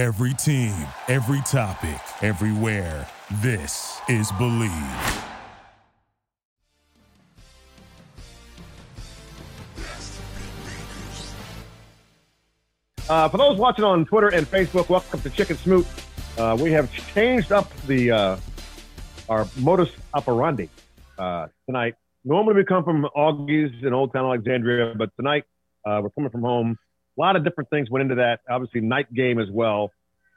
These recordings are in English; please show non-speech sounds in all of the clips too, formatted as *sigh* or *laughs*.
Every team, every topic, everywhere. This is Believe. Uh, for those watching on Twitter and Facebook, welcome to Chicken Smoot. Uh, we have changed up the uh, our modus operandi uh, tonight. Normally we come from Augie's in Old Town Alexandria, but tonight uh, we're coming from home. A lot of different things went into that. Obviously, night game as well.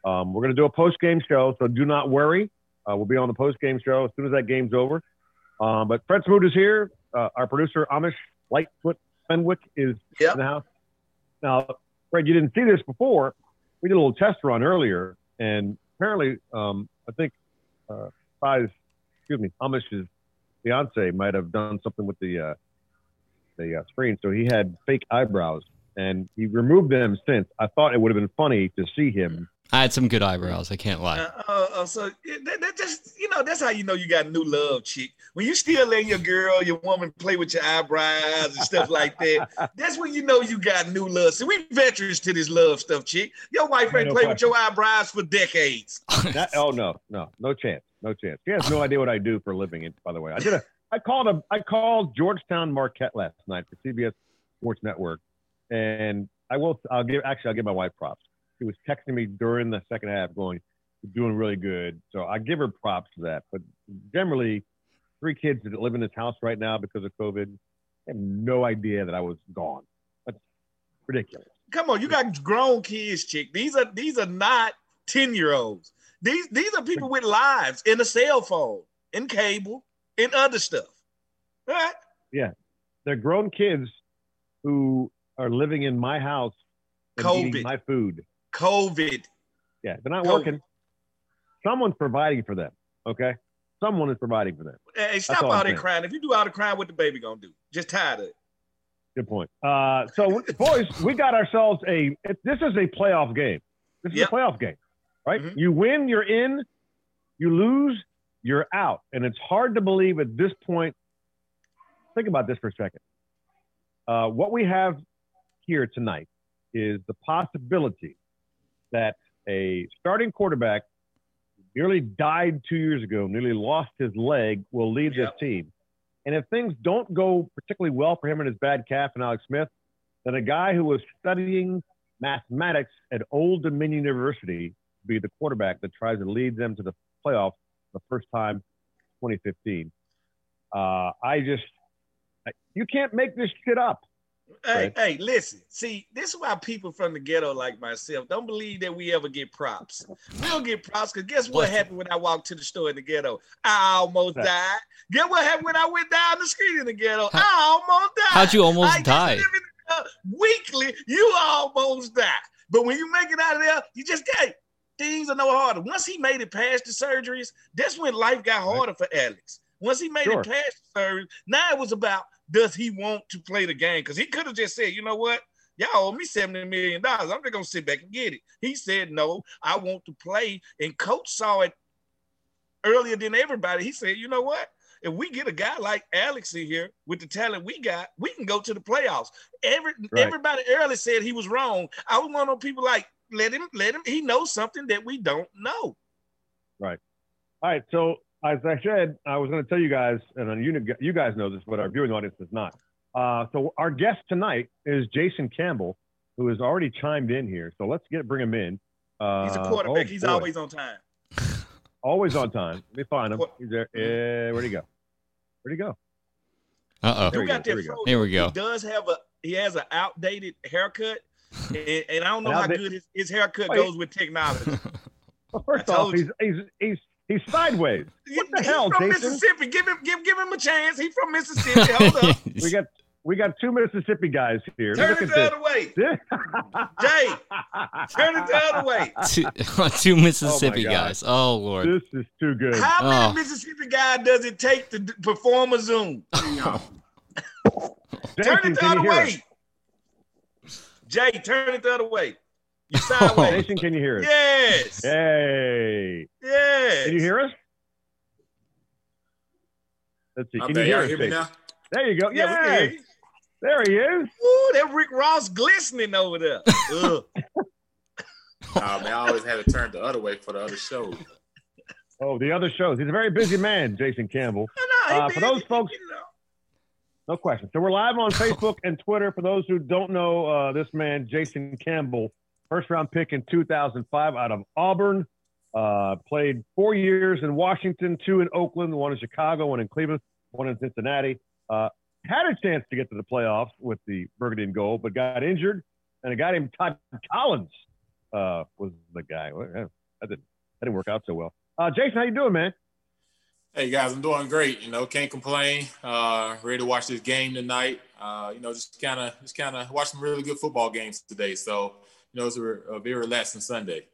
Um, we're going to do a post game show, so do not worry. Uh, we'll be on the post game show as soon as that game's over. Um, but Fred Smoot is here. our producer Amish Lightfoot Fenwick is Yep. in the house. Now, Fred, you didn't see this before. We did a little test run earlier, and apparently, um, I think uh, excuse me, Amish's fiance might have done something with the uh, the uh, screen, so he had fake eyebrows, and he removed them since. I thought it would have been funny to see him. I had some good eyebrows. I can't lie. Uh, uh, uh, so that, that just you know that's how you know you got new love, chick. When you still letting your girl, your woman play with your eyebrows and stuff like that, *laughs* that's when you know you got new love. So we veterans to this love stuff, chick. Your wife ain't No played with your eyebrows for decades. *laughs* Not, oh no, no, no chance, no chance. She has no idea what I do for a living. By the way, I did a. I called a. I called Georgetown Marquette last night for CBS Sports Network, and I will. I'll give. Actually, I'll give my wife props. She was texting me during the second half, going, "You're doing really good." So I give her props for that. But generally, three kids that live in this house right now because of COVID have no idea that I was gone. That's ridiculous. Come on, you got grown kids, chick. These are these are not ten year olds. These these are people with lives in a cell phone, in cable, in other stuff. All right. Yeah, they're grown kids who are living in my house and COVID. eating my food. COVID. Yeah, they're not COVID. working. Someone's providing for them. Okay, someone is providing for them. Hey, stop all that crying. If you do all the crying, what the baby gonna do? Just tired of it. Good point. Uh, so, *laughs* boys, we got ourselves a. It, this is a playoff game. This is Yep. a playoff game, right? Mhm. You win, you're in. You lose, you're out. And it's hard to believe at this point. Think about this for a second. Uh, what we have here tonight is the possibility that a starting quarterback nearly died two years ago, nearly lost his leg, will lead Yep. this team. And if things don't go particularly well for him and his bad calf and Alex Smith, then a guy who was studying mathematics at Old Dominion University will be the quarterback that tries to lead them to the playoffs the first time 2015. Uh, I just, I- you can't make this shit up. Hey, Right. hey, listen. See, this is why people from the ghetto like myself don't believe that we ever get props. We don't get props because guess what happened when I walked to the store in the ghetto? I almost Right. died. Guess what happened when I went down the street in the ghetto? I almost died. How'd you almost I die? live in the- weekly, you almost die. But when you make it out of there, you just can't. Things are no harder. Once he made it past the surgeries, that's when life got harder for Alex. Once he made Sure. it past the surgery, now it was about does he want to play the game? Because he could have just said, you know what? Y'all owe me $70 million. I'm just going to sit back and get it. He said, no, I want to play. And coach saw it earlier than everybody. He said, you know what? If we get a guy like Alex in here with the talent we got, we can go to the playoffs. Every Right. everybody early said he was wrong. I was one of people like, let him, let him, he knows something that we don't know. Right. All right. So as I said, I was going to tell you guys, and you you guys know this, but our viewing audience does not. Uh, so our guest tonight is Jason Campbell, who has already chimed in here. So let's get bring him in. Uh, He's a quarterback. oh, He's boy. always on time. *laughs* always on time. Let me find him. Quar- He's there. Eh, where'd he go? Where'd he go? Uh There You we go, there we go. Here we go. He does have a he has an outdated haircut, *laughs* and, and I don't know how good his, his haircut goes with technology. *laughs* Well, first off, he's, he's he's he's sideways. *laughs* What the He's hell, from Jason? Mississippi. Give him give give him a chance. He's from Mississippi. Hold up. *laughs* We got we got two Mississippi guys here. Turn Look it the this. other way. *laughs* Jay, Turn it the other way. two, two Mississippi oh, God. guys. Oh Lord. this is too good. How many Oh. Mississippi guy does it take to perform a Zoom? Turn Jason, it the other you us? way. Jay, turn it the other way. You *laughs* sideways. Jason, can you hear us? yes. Hey, Yes. can you hear us? Let's see. Can you hear Y'all us? hear me now? There you go. Yeah, we can hear you. There he is. Ooh, that Rick Ross glistening over there. Ugh. *laughs* Uh, man, I always had to turn the other way for the other shows. Oh, the other shows. He's a very busy man, Jason Campbell. No, Uh, for those folks- you know. No question. So we're live on *laughs* Facebook and Twitter. For those who don't know uh, this man, Jason Campbell, first round pick in 2005 out of Auburn. Uh, played four years in Washington, two in Oakland, one in Chicago, one in Cleveland, one in Cincinnati. Uh, had a chance to get to the playoffs with the Burgundy and Gold, but got injured. And a guy named Todd Collins uh, was the guy. That didn't, that didn't work out so well. Uh, Jason, how you doing, man? Hey guys, I'm doing great. You know, can't complain. Uh, ready to watch this game tonight. Uh, you know, just kind of, just kind of watch some really good football games today. So, you know, it's a, a very relaxing Sunday.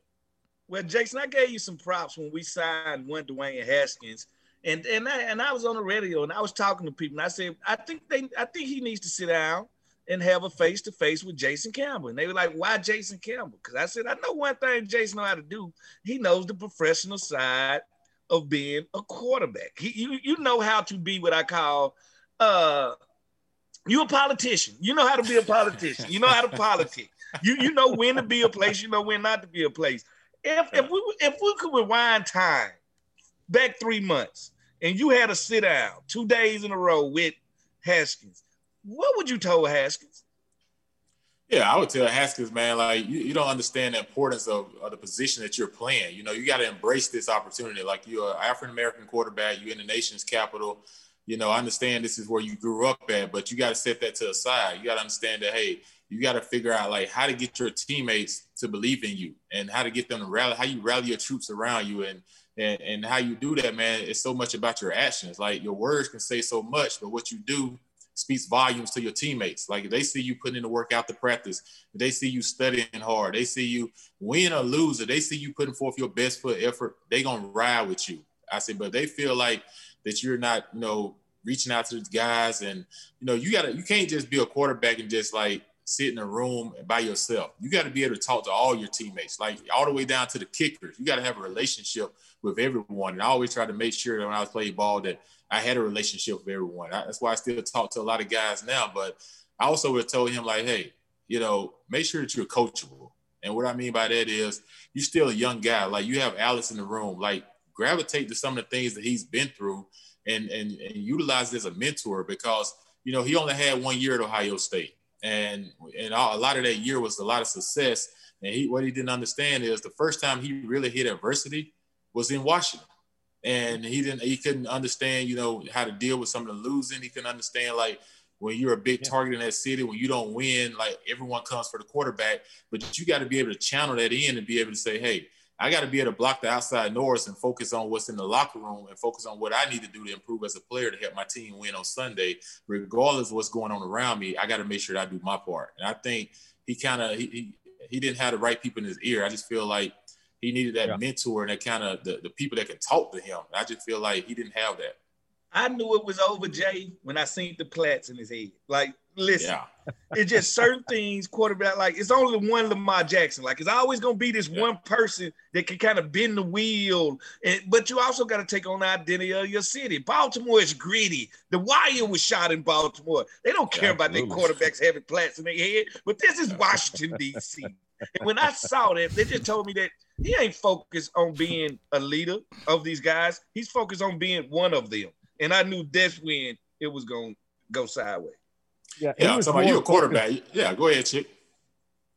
Well, Jason, I gave you some props when we signed one Dwayne Haskins, and and I and I was on the radio and I was talking to people and I said I think they I think he needs to sit down and have a face to face with Jason Campbell. And they were like, "Why Jason Campbell?" Because I said I know one thing Jason know how to do. He knows the professional side of being a quarterback. He you you know how to be what I call uh you a politician. You know how to be a politician. You know how to politic. You you know when to be a place. You know when not to be a place if if we if we could rewind time back three months and you had to sit down two days in a row with Haskins, what would you tell Haskins? Yeah, I would tell Haskins, man, like you, you don't understand the importance of, of the position that you're playing. You know, you got to embrace this opportunity. Like you're an African American quarterback, you're in the nation's capital. You know, I understand this is where you grew up at, but you got to set that to the side. You got to understand that, hey, you got to figure out like how to get your teammates to believe in you and how to get them to rally, how you rally your troops around you and and, and how you do that, man, it's so much about your actions. Like your words can say so much, but what you do speaks volumes to your teammates. Like if they see you putting in the work out the practice, they see you studying hard, they see you win or lose, if they see you putting forth your best foot effort, they gonna ride with you. I said, but they feel like that you're not, you know, reaching out to the guys and you know, you gotta you can't just be a quarterback and just like sit in a room by yourself. You got to be able to talk to all your teammates, like all the way down to the kickers. You got to have a relationship with everyone. And I always try to make sure that when I was playing ball that I had a relationship with everyone. I, that's why I still talk to a lot of guys now. But I also would told him like, hey, you know, make sure that you're coachable. And what I mean by that is you're still a young guy. Like you have Alex in the room. Like gravitate to some of the things that he's been through and and, and utilize as a mentor because you know he only had one year at Ohio State and and a lot of that year was a lot of success. And he what he didn't understand is the first time he really hit adversity was in Washington, and he didn't he couldn't understand you know how to deal with some of the losing. He couldn't understand like when you're a big target in that city, when you don't win, like everyone comes for the quarterback, but you got to be able to channel that in and be able to say, hey, I got to be able to block the outside noise and focus on what's in the locker room and focus on what I need to do to improve as a player to help my team win on Sunday, regardless of what's going on around me. I got to make sure that I do my part. And I think he kind of he, he, he didn't have the right people in his ear. I just feel like he needed that Yeah. mentor and that kind of the, the people that can talk to him. I just feel like he didn't have that. I knew it was over, Jay, when I seen the plats in his head. Like, listen, Yeah. *laughs* it's just certain things quarterback like it's only one Lamar Jackson. Like it's always gonna be this Yeah. one person that can kind of bend the wheel. And but you also got to take on the identity of your city. Baltimore is greedy. The wire was shot in Baltimore. They don't care about their quarterbacks having plats in their head. But this is Washington D.C. And when I saw that, they just told me that he ain't focused on being a leader of these guys. He's focused on being one of them. And I knew that's when it was gonna go sideways. Yeah, Yeah. I'm talking about you a quarterback. Yeah. Go ahead, Chick.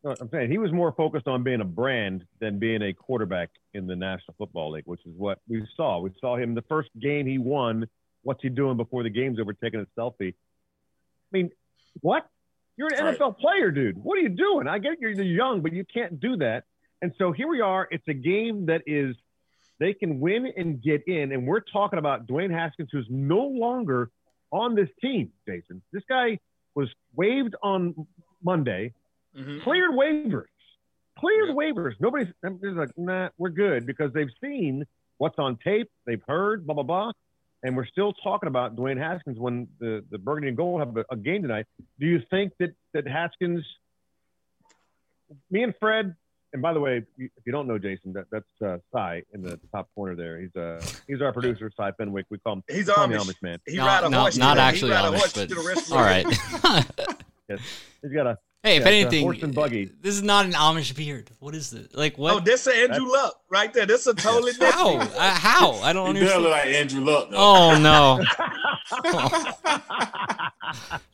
No, I'm saying he was more focused on being a brand than being a quarterback in the National Football League, which is what we saw. We saw him the first game he won. What's he doing before the game's over, taking a selfie? I mean, what? You're an. NFL player, dude. What are you doing? I get you're young, but you can't do that. And so here we are. It's a game that is they can win and get in, and we're talking about Dwayne Haskins, who's no longer on this team. Jason, this guy was waived on Monday Mhm. cleared waivers, cleared Yeah. waivers. Nobody's they're like, nah, we're good because they've seen what's on tape, they've heard, blah blah blah, and we're still talking about Dwayne Haskins when the the Burgundy and Gold have a, a game tonight. Do you think that that Haskins, me and Fred, and by the way, if you don't know Jason, that that's uh, Cy in the top corner there. He's uh he's our producer, Cy Fenwick. We call him He's we call Amish. Amish man. He No, ride a no, horse. not to actually he ride a Amish, horse but to the restaurant. all right. *laughs* He's got a Hey, if Yeah, anything, horse and buggy. this is not an Amish beard. What is this? Like what? Oh, this is Andrew Luck right there. This is a totally *laughs* different. how? Uh, how? I don't He does understand. look like Andrew Luck, though. Oh no!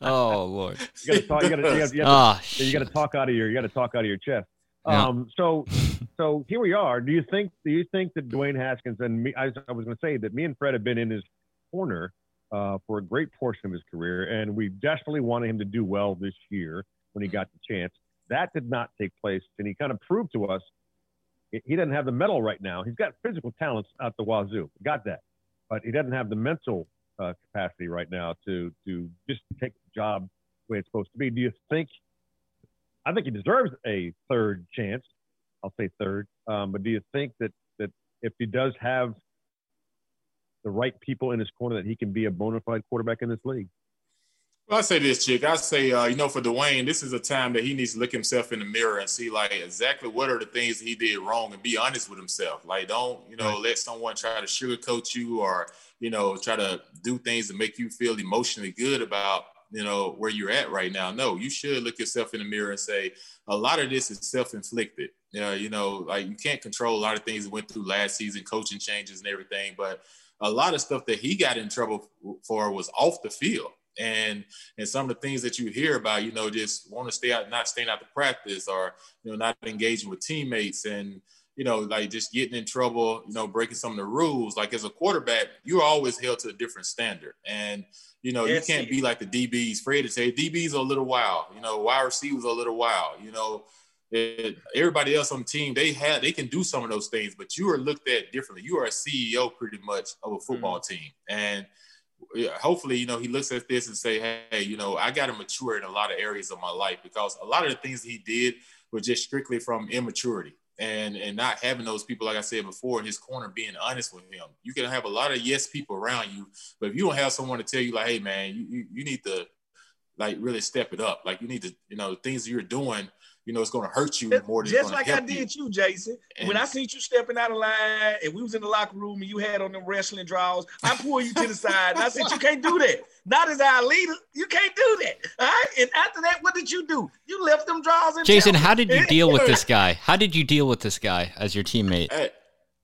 *laughs* oh lord! You got to talk. You got to. You got to. Ah, you got to talk out of your you got to talk out of your chest. Um, so so here we are. Do you think do you think that Dwayne Haskins and me? I, was- was going to say that me and Fred have been in his corner uh, for a great portion of his career, and we desperately wanted him to do well this year when he got the chance. That did not take place, and he kind of proved to us he doesn't have the medal right now. He's got physical talents out the wazoo, got that, but he doesn't have the mental uh, capacity right now to to just take the job the way it's supposed to be. Do you think? I think he deserves a third chance. I'll say third. Um, but do you think that that if he does have the right people in his corner, that he can be a bona fide quarterback in this league? Well, I say this, chick. I say, uh, you know, for Dwayne, this is a time that he needs to look himself in the mirror and see, like, exactly what are the things he did wrong and be honest with himself. Like, don't, you know, let someone try to sugarcoat you or, you know, try to do things to make you feel emotionally good about, you know, where you're at right now. No, you should look yourself in the mirror and say, a lot of this is self-inflicted. Yeah, you know, like you can't control a lot of things that went through last season, coaching changes and everything, but a lot of stuff that he got in trouble for was off the field and and some of the things that you hear about, you know, just want to stay out, not staying out to practice, or you know, not engaging with teammates, and you know, like just getting in trouble, you know, breaking some of the rules. Like as a quarterback, you're always held to a different standard, and you know, Yes, you can't be like the DBs. Fred to say DBs are a little wild, you know, wide receivers are a little wild, you know. It, everybody else on the team, they had they can do some of those things, but you are looked at differently. You are a CEO pretty much of a football mm-hmm. team, and hopefully, you know, he looks at this and say, hey, you know, I got to mature in a lot of areas of my life because a lot of the things he did were just strictly from immaturity and and not having those people, like I said before, in his corner being honest with him. You can have a lot of yes people around you, but if you don't have someone to tell you, like, hey, man, you you, you need to like really step it up. Like you need to, you know, things you're doing, you know, it's going to hurt you more than Just like I help you. did you, Jason. when I seen you stepping out of line and we was in the locker room and you had on them wrestling draws, I pulled you to the side and I said, You can't do that. Not as our leader. You can't do that. All right. And after that, what did you do? You left them draws in Jason, how did you deal with this *laughs* guy? How did you deal with this guy as your teammate? Hey,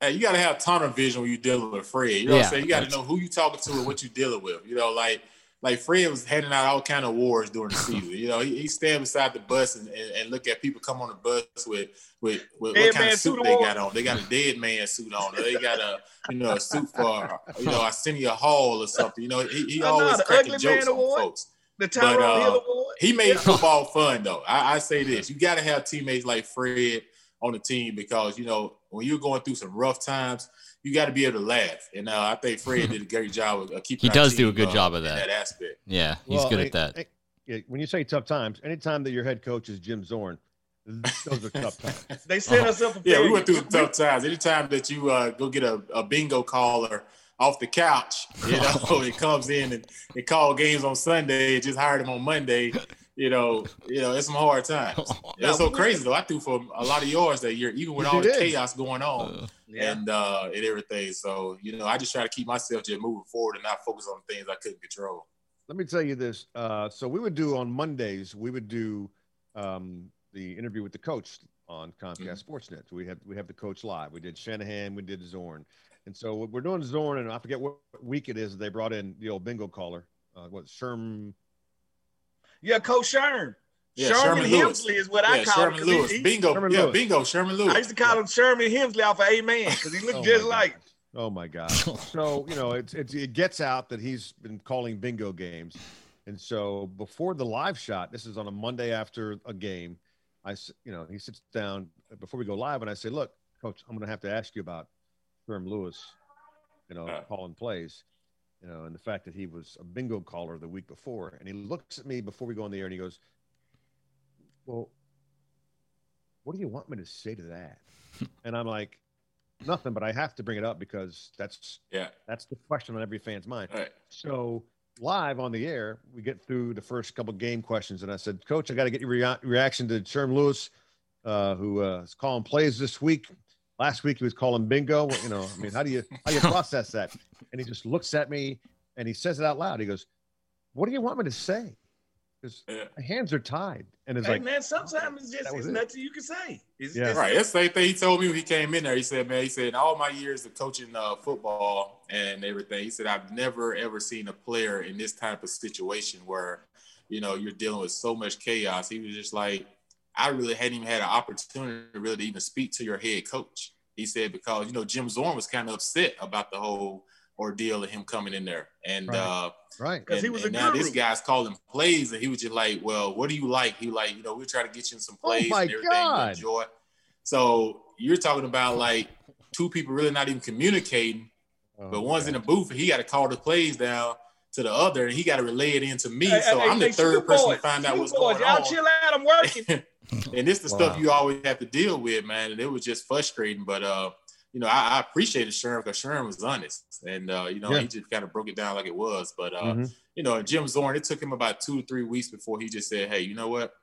hey, you gotta have tunnel vision when you're dealing with Fred. You know what I'm saying? You gotta know who you talking to and what you dealing with. You know, like like Fred was handing out all kind of awards during the season. You know, he, he stand beside the bus and, and, and look at people come on the bus with with, with Dead what kind of suit they award. got on. They got a dead man suit on, or they got a you know a suit for you know Arsenio Hall or something. You know, he, he no, always cracking jokes on Award. folks. the Tyrone uh, Hill Award. He made Yeah. *laughs* football fun though. I, I say this: you got to have teammates like Fred on the team because you know when you're going through some rough times, you got to be able to laugh. And uh, I think Fred *laughs* did a great job of uh, keeping. He our does do a good uh, job of that. that aspect. Yeah, he's Well, good at that. I- yeah, when you say tough times, anytime that your head coach is Jim Zorn, those are tough times. *laughs* They set us up for Yeah, we went through tough times. Anytime that you uh, go get a, a bingo caller off the couch, you know, *laughs* it comes in and, and call games on Sunday, just hired him on Monday. You know, you know, it's some hard times. *laughs* Now, It's so crazy though. I threw for a lot of yards that year, even with all the chaos going on. Uh, Yeah. and uh and everything. So, you know, I just try to keep myself just moving forward and not focus on things I couldn't control. Let me tell you this. Uh, so we would do on Mondays, we would do um, the interview with the coach on Comcast Sportsnet. We have we have the coach live. We did Shanahan, we did Zorn, and so we're doing Zorn, and I forget what week it is. They brought in the old bingo caller. Uh, what Sherm? Yeah, Coach Sherm. Yeah, Sherman, Sherman Lewis. Hemsley is what I yeah, call Sherman him. 'cause he- Lewis. he- bingo. Sherman yeah, Lewis. bingo. Sherman Lewis. I used to call him Sherman Hemsley off of Amen because he looked Oh just my like gosh. Oh my God! *laughs* So you know, it's, it's it gets out that he's been calling bingo games, and so before the live shot, this is on a Monday after a game. I, s- you know, he sits down before we go live, and I say, "Look, coach, I'm going to have to ask you about Sherm Lewis, you know, Uh. calling plays, you know, and the fact that he was a bingo caller the week before." And he looks at me before we go on the air, and he goes, "Well, what do you want me to say to that?" *laughs* and I'm like, "Nothing, but I have to bring it up because that's Yeah. that's the question on every fan's mind." Right. So live on the air, we get through the first couple game questions, and I said, "Coach, I got to get your rea- reaction to Sherm Lewis, uh, who uh, is calling plays this week. Last week he was calling bingo. You know, I mean, how do you how do you *laughs* process that?" And he just looks at me and he says it out loud. He goes, "What do you want me to say?" Because Yeah. hands are tied, and it's Hey like, man, sometimes it's just it's it. nothing you can say. It's, Yeah. it's- Right. That's the same thing he told me when he came in there. He said, man, he said, all my years of coaching uh, football and everything, he said, I've never ever seen a player in this type of situation where, you know, you're dealing with so much chaos. He was just like, I really hadn't even had an opportunity to really even speak to your head coach. He said, because, you know, Jim Zorn was kind of upset about the whole ordeal of him coming in there. And, Right. uh, right. 'Cause he and- was and a now guru. this guy's calling plays, and he was just like, "Well, what do you like?" He like, you know, we'll try to get you in some Oh plays my and everything God. you enjoy. So you're talking about like two people really not even communicating, Oh, but one's God. in the booth, and he got to call the plays down to the other, and he got to relay it into me. Hey, so hey, I'm the hey, third person boys, to find out what's boys, going y'all on. chill out. I'm working. *laughs* *laughs* and it's the Wow. stuff you always have to deal with, man. And it was just frustrating. But uh, you know, I, I appreciated Sherm because Sherm was honest, and uh, you know, Yeah. he just kind of broke it down like it was. But uh, Mhm. you know, Jim Zorn, it took him about two to three weeks before he just said, "Hey, you know what?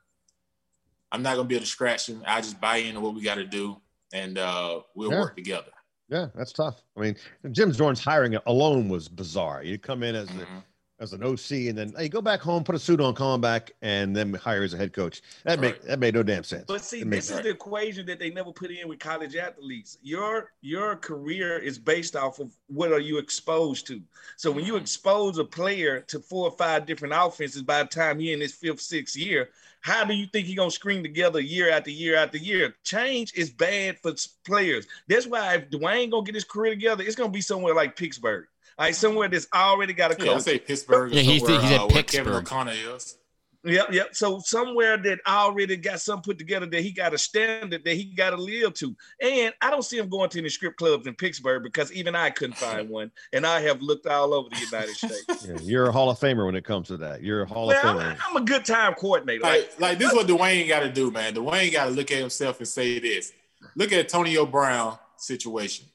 I'm not gonna be a distraction. I just buy into what we got to do, and uh, we'll Yeah. work together." Yeah, that's tough. I mean, Jim Zorn's hiring alone was bizarre. You come in as the, Mhm. as an OC, and then hey, go back home, put a suit on, come back, and then hire as a head coach. That make Right. that made no damn sense. But see, It makes this is the equation that they never put in with college athletes. Your your career is based off of what are you exposed to. So when you Mhm. expose a player to four or five different offenses by the time he in his fifth, sixth year, how do you think he gonna string together year after year after year? Change is bad for players. That's why if Dwayne gonna get his career together, it's gonna be somewhere like Pittsburgh. All right, somewhere that's already got a coach. Yeah, I say Pittsburgh. Yeah, he's- somewhere, he's at uh, where Kevin Pittsburgh. O'Connor is. Yep, yep. So somewhere that I already got something put together that he got a standard that he got to live to. And I don't see him going to any strip clubs in Pittsburgh because even I couldn't find one. And I have looked all over the United States. *laughs* Yeah, you're a Hall of Famer when it comes to that. You're a Hall well, of I'm, Famer. I'm a good time coordinator. Like, like this is what Dwayne got to do, man. Dwayne got to look at himself and say this. Look at Antonio Brown situation.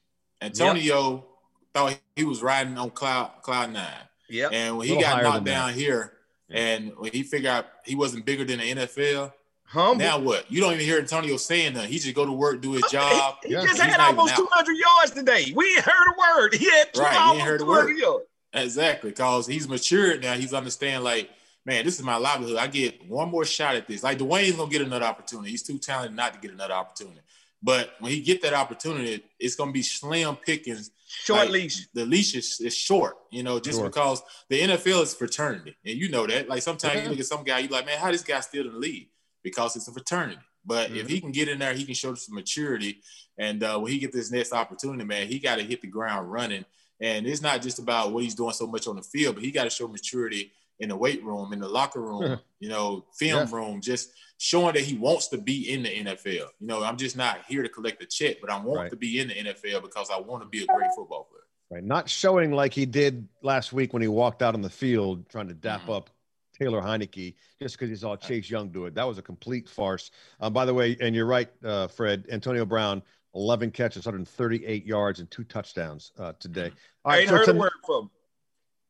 Antonio thought he was riding on cloud cloud nine, Yep. and when he got knocked than that. down here, Yeah. And when he figured out he wasn't bigger than the NFL, Humble. now what? You don't even hear Antonio saying that. He just go to work, do his job. He, Yeah. just had almost out. 200 yards today. We ain't heard a word. *laughs* He had two, Right, almost heard 200 yards. Exactly, because he's matured now. He's understand like, man, this is my livelihood. I get one more shot at this. Like Dwayne's gonna get another opportunity. He's too talented not to get another opportunity. But when he get that opportunity, it's gonna be slim pickings. Short Like, leash. The leash is, is short, you know, just Sure. because the NFL is fraternity, and you know that. Like sometimes Yeah. you look at some guy, you're like, man, how this guy still in the league? Because it's a fraternity. But if Mm-hmm. he can get in there, he can show some maturity. And uh, when he get this next opportunity, man, he got to hit the ground running. And it's not just about what he's doing so much on the field, but he got to show maturity in the weight room, in the locker room, *laughs* you know, film Yeah. room, just showing that he wants to be in the NFL. You know, I'm just not here to collect a check, but I want Right. to be in the NFL because I want to be a great football player. Right. Not showing like he did last week when he walked out on the field trying to dap Mhm. up Taylor Heinicke just because he saw Chase Young do it. That was a complete farce. Um, by the way, and you're right, uh, Fred, Antonio Brown, 11 catches, 138 yards, and two touchdowns uh, today. All I ain't so heard ton- a word from.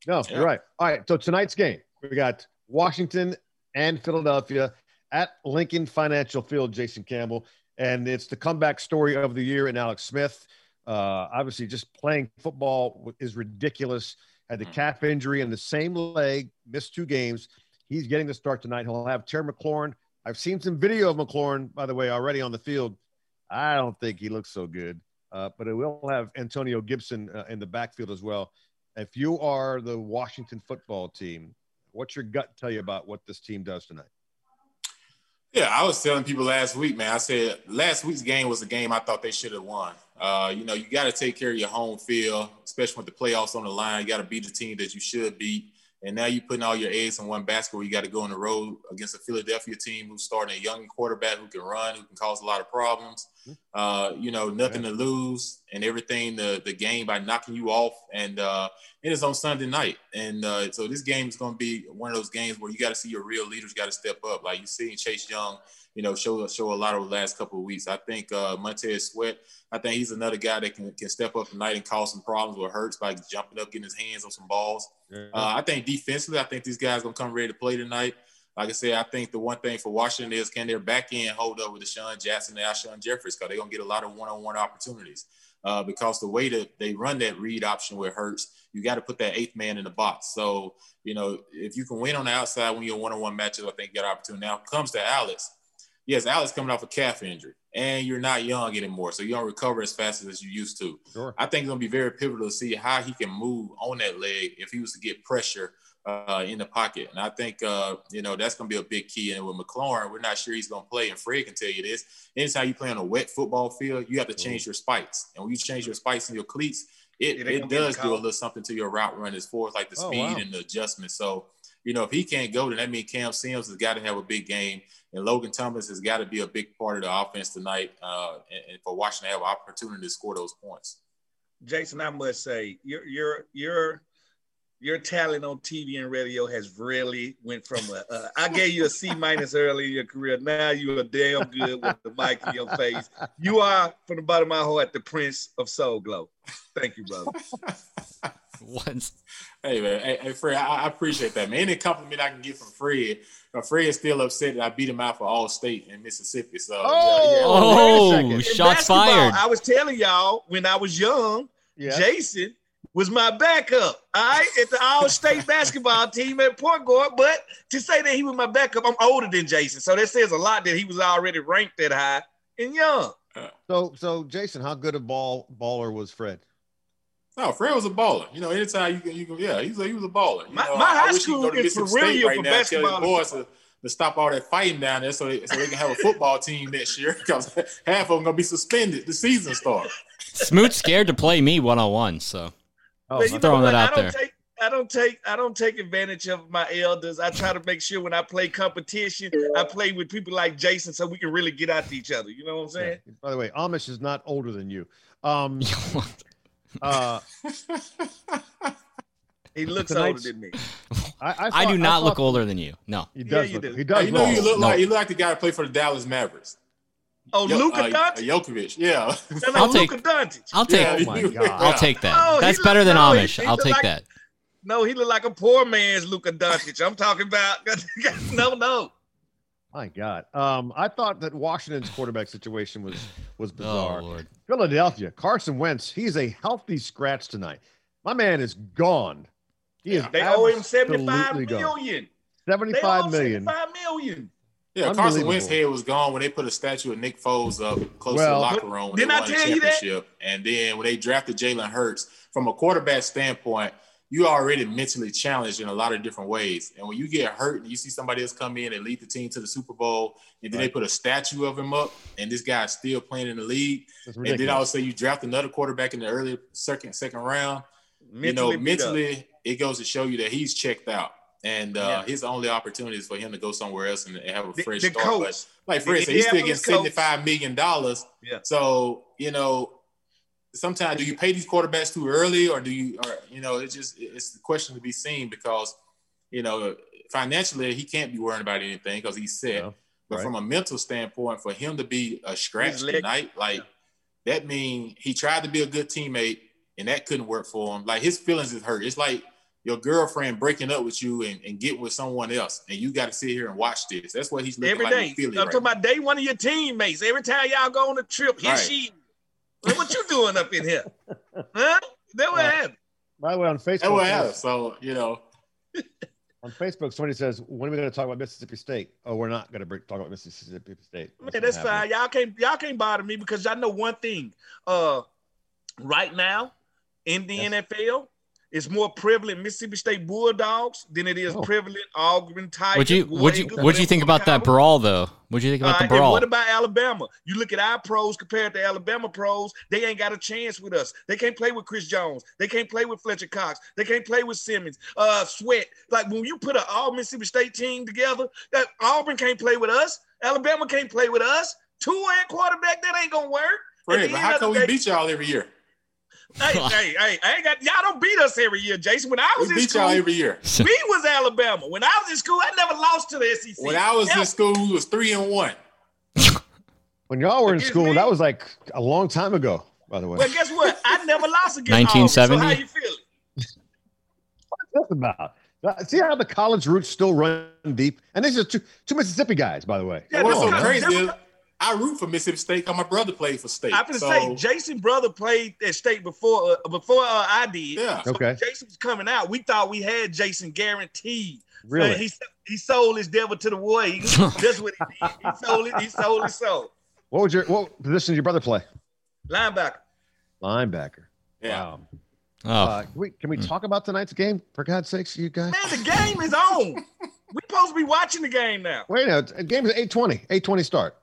No, Yeah. you're right. All right. So tonight's game, we got Washington and Philadelphia at Lincoln Financial Field, Jason Campbell. And it's the comeback story of the year in Alex Smith. Uh, obviously, just playing football is ridiculous. Had the Mhm. calf injury in the same leg, missed two games. He's getting the start tonight. He'll have Terry McLaurin. I've seen some video of McLaurin, by the way, already on the field. I don't think he looks so good, uh, but it will have Antonio Gibson uh, in the backfield as well. If you are the Washington football team, what's your gut tell you about what this team does tonight? Yeah, I was telling people last week, man. I said last week's game was a game I thought they should have won. Uh, you know, you got to take care of your home field, especially with the playoffs on the line. You got to beat the team that you should beat. And now you're putting all your eggs in one basket where you got to go on the road against a Philadelphia team who's starting a young quarterback who can run, who can cause a lot of problems. Uh, you know, nothing to lose and everything the the game by knocking you off. And uh, it is on Sunday night. And uh, so this game is going to be one of those games where you got to see your real leaders got to step up. Like you see Chase Young, you know, show show a lot over the last couple of weeks. I think uh, Montez Sweat, I think he's another guy that can, can step up tonight and cause some problems with Hurts by jumping up, getting his hands on some balls. Uh, I think defensively, I think these guys gonna come ready to play tonight. Like I said, I think the one thing for Washington is can their back end hold up with DeSean Jackson and Alshon Jeffries because they're gonna get a lot of one-on-one opportunities. Uh, because the way that they run that read option with it hurts, you got to put that eighth man in the box. So, you know, if you can win on the outside when you're one-on-one matches, I think you got opportunity. Now comes to Alex. Yes, Alex coming off a calf injury, and you're not young anymore, so you don't recover as fast as you used to. Sure. I think it's gonna be very pivotal to see how he can move on that leg if he was to get pressure uh, in the pocket. And I think, uh, you know, that's going to be a big key. And with McLaurin, we're not sure he's going to play. And Fred can tell you this. Anytime you play on a wet football field, you have to change your spikes. And when you change your spikes and your cleats, it, Yeah, it does do a little something to your route run as far as like the Oh, speed wow. and the adjustment. So, you know, if he can't go, then that means Cam Sims has got to have a big game. And Logan Thomas has got to be a big part of the offense tonight uh, and, and for Washington to have an opportunity to score those points. Jason, I must say, you're, you're, your your your talent on TV and radio has really went from a. Uh, I gave you a C minus early in your career. Now you are damn good with the mic in your face. You are, from the bottom of my heart, the Prince of Soul Glo. Thank you, brother. *laughs* Once. Hey man, hey, hey Fred, I, I appreciate that man. Any compliment I can get from Fred, uh, Fred is still upset that I beat him out for All State in Mississippi. So Oh, Oh, wait a second. In shots fired. I was telling y'all when I was young, Yeah. Jason was my backup. All right, at the All State basketball team at point guard. But to say that he was my backup, I'm older than Jason, so that says a lot that he was already ranked that high and young. So, so Jason, how good a ball baller was Fred? no, Fred was a baller. You know, anytime you can, you can, yeah, he's a, he was a baller. You My- know, my I, I high wish school could go to is for Mississippi State real right for now. Basketball. boys to, to stop all that fighting down there, so they, so they can have a football team next year. *laughs* Because half of them gonna be suspended. The season starts. Smoot's scared to play me one on one, so Oh, But you throwing know that what? out I don't there. Take, I don't take I don't take advantage of my elders. I try to make sure when I play competition, I play with people like Jason so we can really get out to each other. You know what I'm saying? Yeah. By the way, Amish is not older than you. *laughs* Um, uh, *laughs* He looks older than me. *laughs* I, I, I do thought- not thought- look older than you. No. He Yeah, does. you look, do. He does. you know, you look. No. like you look like the guy that played for the Dallas Mavericks. Oh, Yo- Luka uh, Doncic. Jokovic, yeah. Sound I'll like take- Luka Doncic. I'll take Yeah, Oh my God. I'll take that. Oh, That's look- better than no, Amish. he I'll take like- that. No, he look like a poor man's Luka Doncic. I'm talking about *laughs* no, no. My God. Um, I thought that Washington's quarterback situation was was Oh bizarre. Lord. Philadelphia, Carson Wentz, he's a healthy scratch tonight. My man is gone. He is They owe him absolutely 75 gone. million. They owe 75 him million. 75 million. Yeah, Carson Unbelievable. Wentz head was gone when they put a statue of Nick Foles up close to the locker room when Didn't they I won the tell you that? championship. And then when they drafted Jalen Hurts, from a quarterback standpoint, you already mentally challenged in a lot of different ways. And when you get hurt and you see somebody else come in and lead the team to the Super Bowl, and then they put a statue of him up, and this guy's still playing in the league, and then ridiculous. all of a sudden you draft another quarterback in the early second second round, you know, beat up. mentally, it goes to show you that he's checked out. And uh, Yeah. his only opportunity is for him to go somewhere else and, and have a fresh the start. coach. But like for The instance, he's still getting seventy-five million dollars. Yeah. So you know, sometimes do you pay these quarterbacks too early, or do you, or you know, it's just it's the question to be seen because you know financially he can't be worrying about anything because he's set. No, but right. from a mental standpoint, for him to be a scratch tonight, like that mean he tried to be a good teammate and that couldn't work for him. Like his feelings is hurt. It's like your girlfriend breaking up with you and, and getting with someone else, and you got to sit here and watch this. That's what he's looking Every like day. with Philly I'm right talking about day one of your teammates. Every time y'all go on a trip, here Right. she. Look what you doing up in here? *laughs* Huh? That what Uh, happened. By the way, on Facebook, That's what somebody- happens. So you know, *laughs* on Facebook, somebody says, "When are we going to talk about Mississippi State?" Oh, we're not going to talk about Mississippi State. Man, that's not fine. Y'all can't y'all can't bother me because y'all know one thing. Uh, right now in the Yes. NFL, it's more prevalent Mississippi State Bulldogs than it is Oh. prevalent Auburn Tigers. What'd you what'd you what'd you think about that brawl though? What'd you think about All the right, and brawl? what about Alabama? You look at our pros compared to Alabama pros, they ain't got a chance with us. They can't play with Chris Jones. They can't play with Fletcher Cox. They can't play with Simmons. Uh, Sweat. Like when you put an all Mississippi State team together, that Auburn can't play with us. Alabama can't play with us. Two and quarterback, that ain't gonna work. At Fred, but how of come we beat y'all every year? Hey, *laughs* hey, hey, I ain't got y'all don't beat us every year, Jason. When I We was in beat school, y'all every year. we was Alabama. When I was in school, I never lost to the SEC. When I was Never. in school, we was three and one. *laughs* When y'all were in Excuse school, me? that was like a long time ago. By the way, Well, guess what? I never lost against 1970? Auburn. So how you feeling? what's this about? Uh, See how the college roots still run deep, and these are two two Mississippi guys, by the way. Yeah, What's no, so no, crazy no. is I root for Mississippi State because my brother played for State. I'm gonna so, say Jason brother played at state before uh, before uh, I did. Yeah. So Okay. Jason was coming out. We thought we had Jason guaranteed. Really? He he sold his devil to the war eagles. *laughs* That's what he did. He sold it. He sold his soul. What was your what position did your brother play? Linebacker. Linebacker. Yeah. Wow. Oh, Uh, can we can we talk about tonight's game for God's sakes, you guys? Man, the game is on. *laughs* we supposed to be watching the game now. Wait a minute. The game is eight twenty. Eight twenty start.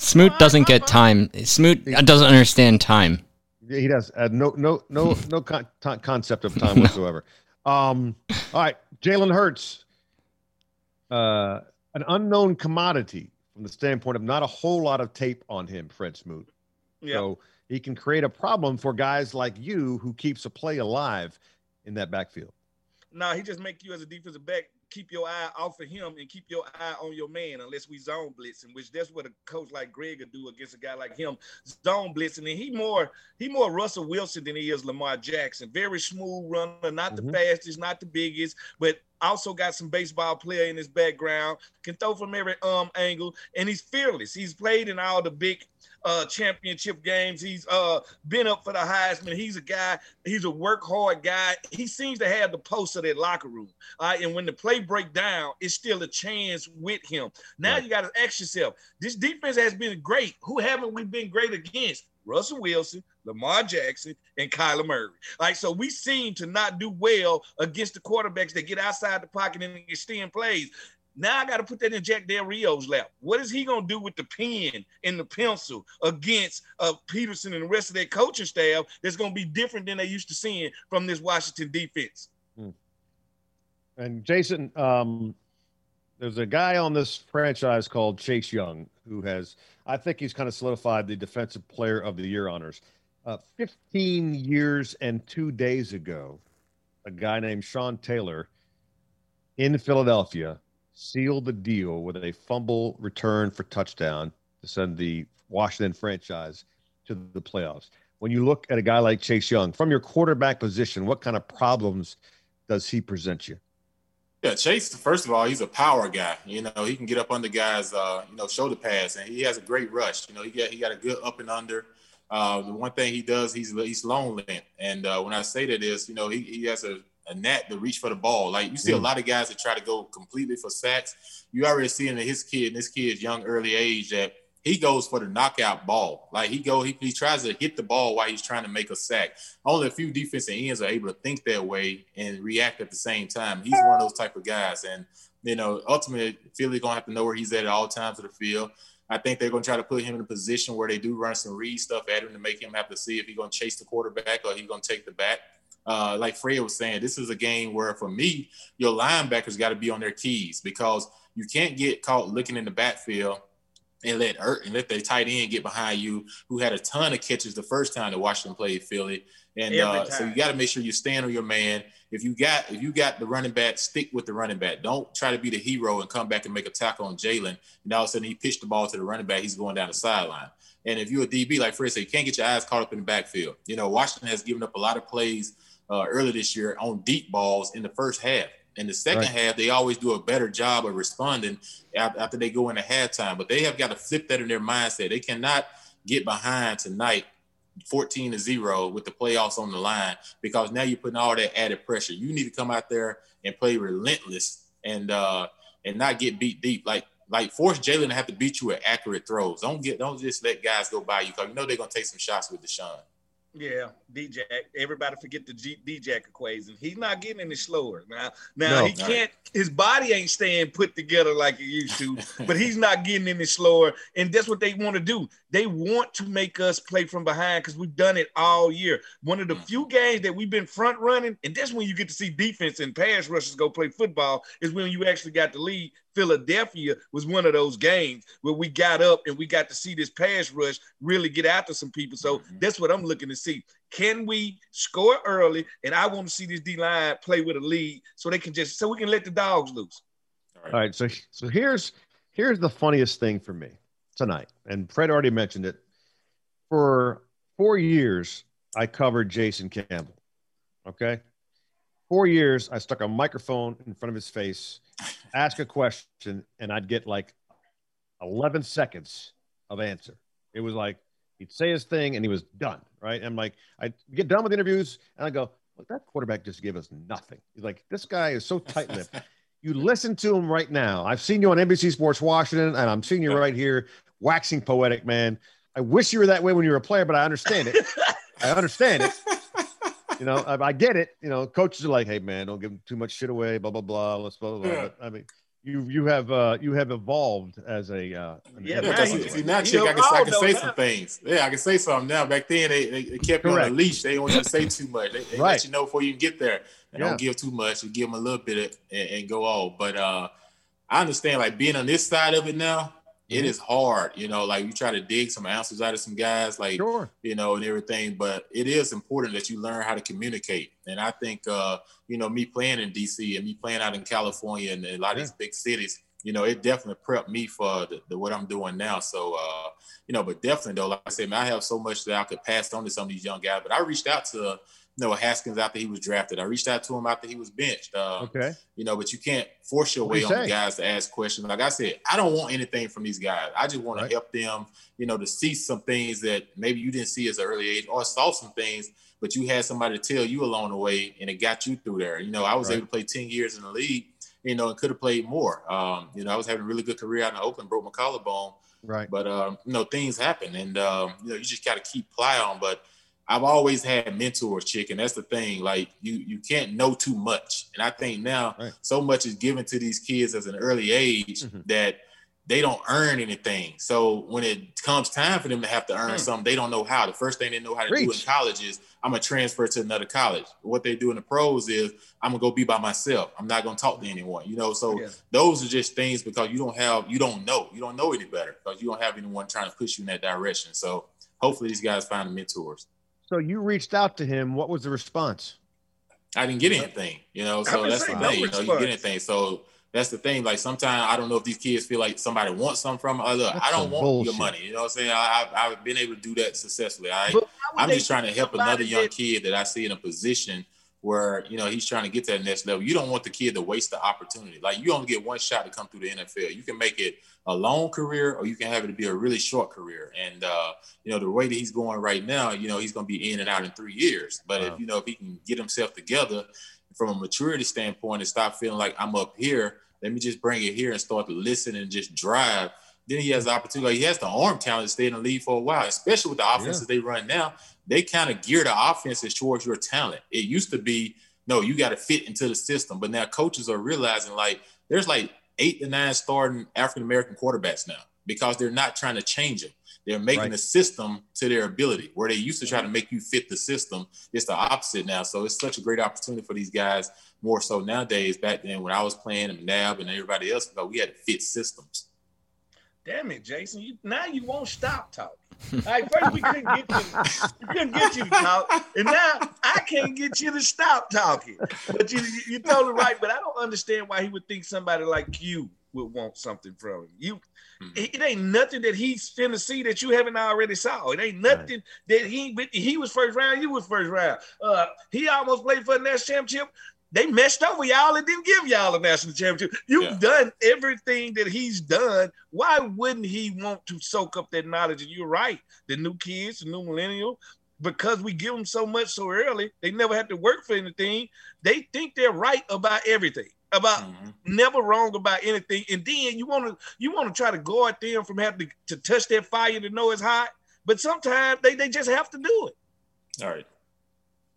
Smoot doesn't get time. Smoot doesn't understand time. Yeah, he does. Uh, no, no, no, no con- con- concept of time *laughs* whatsoever. Um, all right, Jalen Hurts, uh, an unknown commodity from the standpoint of not a whole lot of tape on him, Fred Smoot. Yeah. So he can create a problem for guys like you who keeps a play alive in that backfield. No, he just make you as a defensive back keep your eye off of him and keep your eye on your man unless we zone blitzing, which that's what a coach like Greg would do against a guy like him. Zone blitzing, and he more he more Russell Wilson than he is Lamar Jackson. Very smooth runner, not the Mhm. fastest, not the biggest, but also got some baseball player in his background. Can throw from every um angle, and he's fearless. He's played in all the big uh championship games. He's uh been up for the Heisman. He's a guy. He's a work hard guy. He seems to have the pulse of that locker room. All right, and when the play break down, it's still a chance with him. Now Right. you got to ask yourself: This defense has been great. Who haven't we been great against? Russell Wilson, Lamar Jackson, and Kyler Murray. Like so, we seem to not do well against the quarterbacks that get outside the pocket and extend plays. Now I got to put that in Jack Del Rio's lap. What is he gonna do with the pen and the pencil against uh, Pederson and the rest of their coaching staff? That's gonna be different than they used to seeing from this Washington defense. And Jason, um, there's a guy on this franchise called Chase Young who has, I think he's kind of solidified the Defensive Player of the Year honors. Uh, 15 years and two days ago, a guy named Sean Taylor in Philadelphia sealed the deal with a fumble return for touchdown to send the Washington franchise to the playoffs. When you look at a guy like Chase Young from your quarterback position, what kind of problems does he present you? Yeah, Chase. First of all, he's a power guy. You know, he can get up under guys, uh, you know, shoulder pads, and he has a great rush. You know, he got he got a good up and under. Uh, the one thing he does, he's he's lonely, and uh, when I say that is, you know, he, he has a, a net to reach for the ball. Like you see a Mm. lot of guys that try to go completely for sacks. You already see in his kid, this kid's young early age that he goes for the knockout ball. Like he go, he, he tries to hit the ball while he's trying to make a sack. Only a few defensive ends are able to think that way and react at the same time. He's one of those type of guys, and you know, ultimately, Philly gonna have to know where he's at at all times of the field. I think they're gonna try to put him in a position where they do run some read stuff at him to make him have to see if he's gonna chase the quarterback or he's gonna take the back. Uh, like Fred was saying, this is a game where, for me, your linebackers got to be on their keys because you can't get caught looking in the backfield and let Ertz and let the tight end get behind you, who had a ton of catches the first time that Washington played Philly. And uh, so you got to make sure you stand on your man. If you got if you got the running back, stick with the running back. Don't try to be the hero and come back and make a tackle on Jalen. And all of a sudden he pitched the ball to the running back, he's going down the sideline. And if you're a DB, like Fred said, you can't get your eyes caught up in the backfield. You know, Washington has given up a lot of plays uh, earlier this year on deep balls in the first half. In the second Right. half, they always do a better job of responding after they go into halftime. But they have got to flip that in their mindset. They cannot get behind tonight 14 to 0 with the playoffs on the line because now you're putting all that added pressure. You need to come out there and play relentless and uh and not get beat deep. Like like force Jalen to have to beat you with accurate throws. Don't get don't just let guys go by you because you know they're gonna take some shots with DeSean. Yeah, dj jack Everybody forget the G- D-Jack equation. He's not getting any slower now. Now No. he can't. His body ain't staying put together like it used to. but he's not getting any slower, and that's what they want to do. They want to make us play from behind because we've done it all year. One of the few games that we've been front running, and that's when you get to see defense and pass rushers go play football. Is when you actually got the lead. Philadelphia was one of those games where we got up and we got to see this pass rush really get after some people. So Mhm. that's what I'm looking to see. Can we score early? And I want to see this D line play with a lead so they can just so we can let the dogs loose. All right, so so here's here's the funniest thing for me tonight, and Fred already mentioned it. For four years, I covered Jason Campbell. Okay, four years, I stuck a microphone in front of his face, ask a question, and I'd get like 11 seconds of answer. It was like he'd say his thing and he was done. Right. I'm like, I get done with interviews and I go, look, that quarterback just gave us nothing. He's like, this guy is so tight lipped. *laughs* you listen to him right now. I've seen you on NBC Sports Washington and I'm seeing you right here waxing poetic, man. I wish you were that way when you were a player, but I understand it. I understand it. You know, I, I, get it. You know, coaches are like, "Hey, man, don't give them too much shit away." Blah blah blah. Let's blah blah. blah. Yeah. But, I mean, you you have uh, you have evolved as a uh, yeah. Now, see, now, chick, I can, I can say some things. Yeah, I can say something now. Back then, they, they, they kept you on a leash. They don't want you to say too much. They, they right. let you know before you get there. They yeah. don't give too much. You give them a little bit of, and, and go on. But uh, I understand, like being on this side of it now it mm-hmm. hard, you know, like you try to dig some answers out of some guys, like, sure. you know, and everything, but it is important that you learn how to communicate. And I think, uh, you know, me playing in DC and me playing out in California and a lot of yeah. these big cities, you know, it definitely prepped me for the, the, what I'm doing now. So, uh, you know, but definitely though, like I said, man, I have so much that I could pass on to some of these young guys, but I reached out to, Noah Haskins after he was drafted. I reached out to him after he was benched. Uh, okay. You know, but you can't force your way on the guys to ask questions. Like I said, I don't want anything from these guys. I just want right. to help them, you know, to see some things that maybe you didn't see as an early age or saw some things, but you had somebody to tell you along the way and it got you through there. You know, I was right. able to play 10 years in the league, you know, and could have played more. Um, you know, I was having a really good career out in Oakland, broke my collarbone. Right. But, um, you know, things happen and, um, you know, you just got to keep plowing. on. But, I've always had mentors, chick, and that's the thing. Like you, you can't know too much, and I think now right. so much is given to these kids as an early age mm-hmm. that they don't earn anything. So when it comes time for them to have to earn mm. something, they don't know how. The first thing they know how to Reach. do in college is I'm gonna transfer to another college. What they do in the pros is I'm gonna go be by myself. I'm not gonna talk to anyone. You know, so yeah. those are just things because you don't have, you don't know, you don't know any better because you don't have anyone trying to push you in that direction. So hopefully these guys find mentors. So you reached out to him. What was the response? I didn't get anything, you know. So that's the thing, you know, you get anything. So that's the thing. Like sometimes I don't know if these kids feel like somebody wants something from. Uh, look, that's I don't want bullshit. your money. You know what I'm saying? I, have I've been able to do that successfully. I I'm just trying to help another young kid that I see in a position where you know he's trying to get to that next level. You don't want the kid to waste the opportunity. Like you only get one shot to come through the NFL. You can make it a long career, or you can have it to be a really short career. And uh, you know the way that he's going right now, you know he's going to be in and out in three years. But wow. if you know if he can get himself together from a maturity standpoint and stop feeling like I'm up here, let me just bring it here and start to listen and just drive then he has the opportunity. Like he has the arm talent to stay in the league for a while, especially with the offenses yeah. they run now. They kind of gear the offenses towards your talent. It used to be, no, you got to fit into the system. But now coaches are realizing like there's like eight to nine starting African American quarterbacks now because they're not trying to change them. They're making right. the system to their ability. Where they used to try to mm-hmm. make you fit the system, it's the opposite now. So it's such a great opportunity for these guys more so nowadays. Back then, when I was playing and Nab and everybody else, because we had to fit systems damn it, Jason, you now you won't stop talking. Right, first we couldn't get you, we couldn't get you to talk, and now I can't get you to stop talking. But you, you totally right. But I don't understand why he would think somebody like you would want something from him. You, hmm. it, ain't nothing that he's finna see that you haven't already saw. It ain't nothing right. that he he was first round, you was first round. Uh, he almost played for the national championship they messed over y'all and didn't give y'all a national championship. You've yeah. done everything that he's done. Why wouldn't he want to soak up that knowledge? And you're right. The new kids, the new millennial, because we give them so much so early, they never have to work for anything. They think they're right about everything, about mm-hmm. never wrong about anything. And then you want to you want to try to guard them from having to, to touch that fire to know it's hot. But sometimes they, they just have to do it. All right.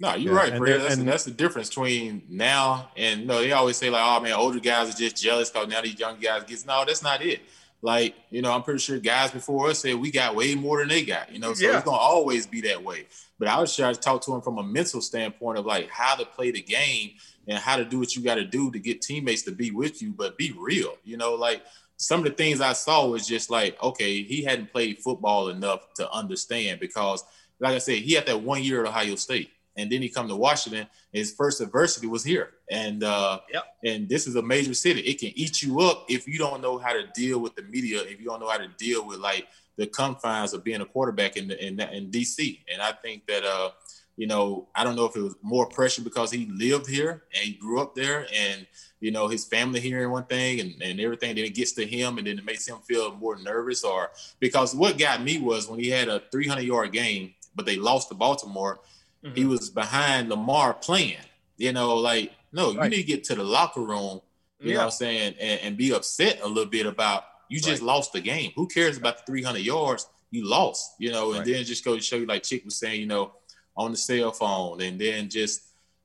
No, you're yeah, right, Fred. That's, and that's the difference between now and you know, they always say like, oh man, older guys are just jealous because now these young guys get no, that's not it. Like, you know, I'm pretty sure guys before us said we got way more than they got, you know, so yeah. it's gonna always be that way. But I was trying to talk to him from a mental standpoint of like how to play the game and how to do what you got to do to get teammates to be with you, but be real. You know, like some of the things I saw was just like, okay, he hadn't played football enough to understand because, like I said, he had that one year at Ohio State and then he come to Washington. His first adversity was here, and uh, yep. and this is a major city. It can eat you up if you don't know how to deal with the media. If you don't know how to deal with like the confines of being a quarterback in the, in, in DC. And I think that uh, you know, I don't know if it was more pressure because he lived here and he grew up there and, you know, his family here and one thing and, and everything. Then it gets to him and then it makes him feel more nervous or because what got me was when he had a 300 yard game, but they lost to Baltimore, mm-hmm. he was behind Lamar playing, you know, like, no, you right. need to get to the locker room, you yeah. know what I'm saying, and, and, be upset a little bit about you just right. lost the game. Who cares about the 300 yards? You lost, you know, and right. then just go to show you, like Chick was saying, you know, on the cell phone, and then just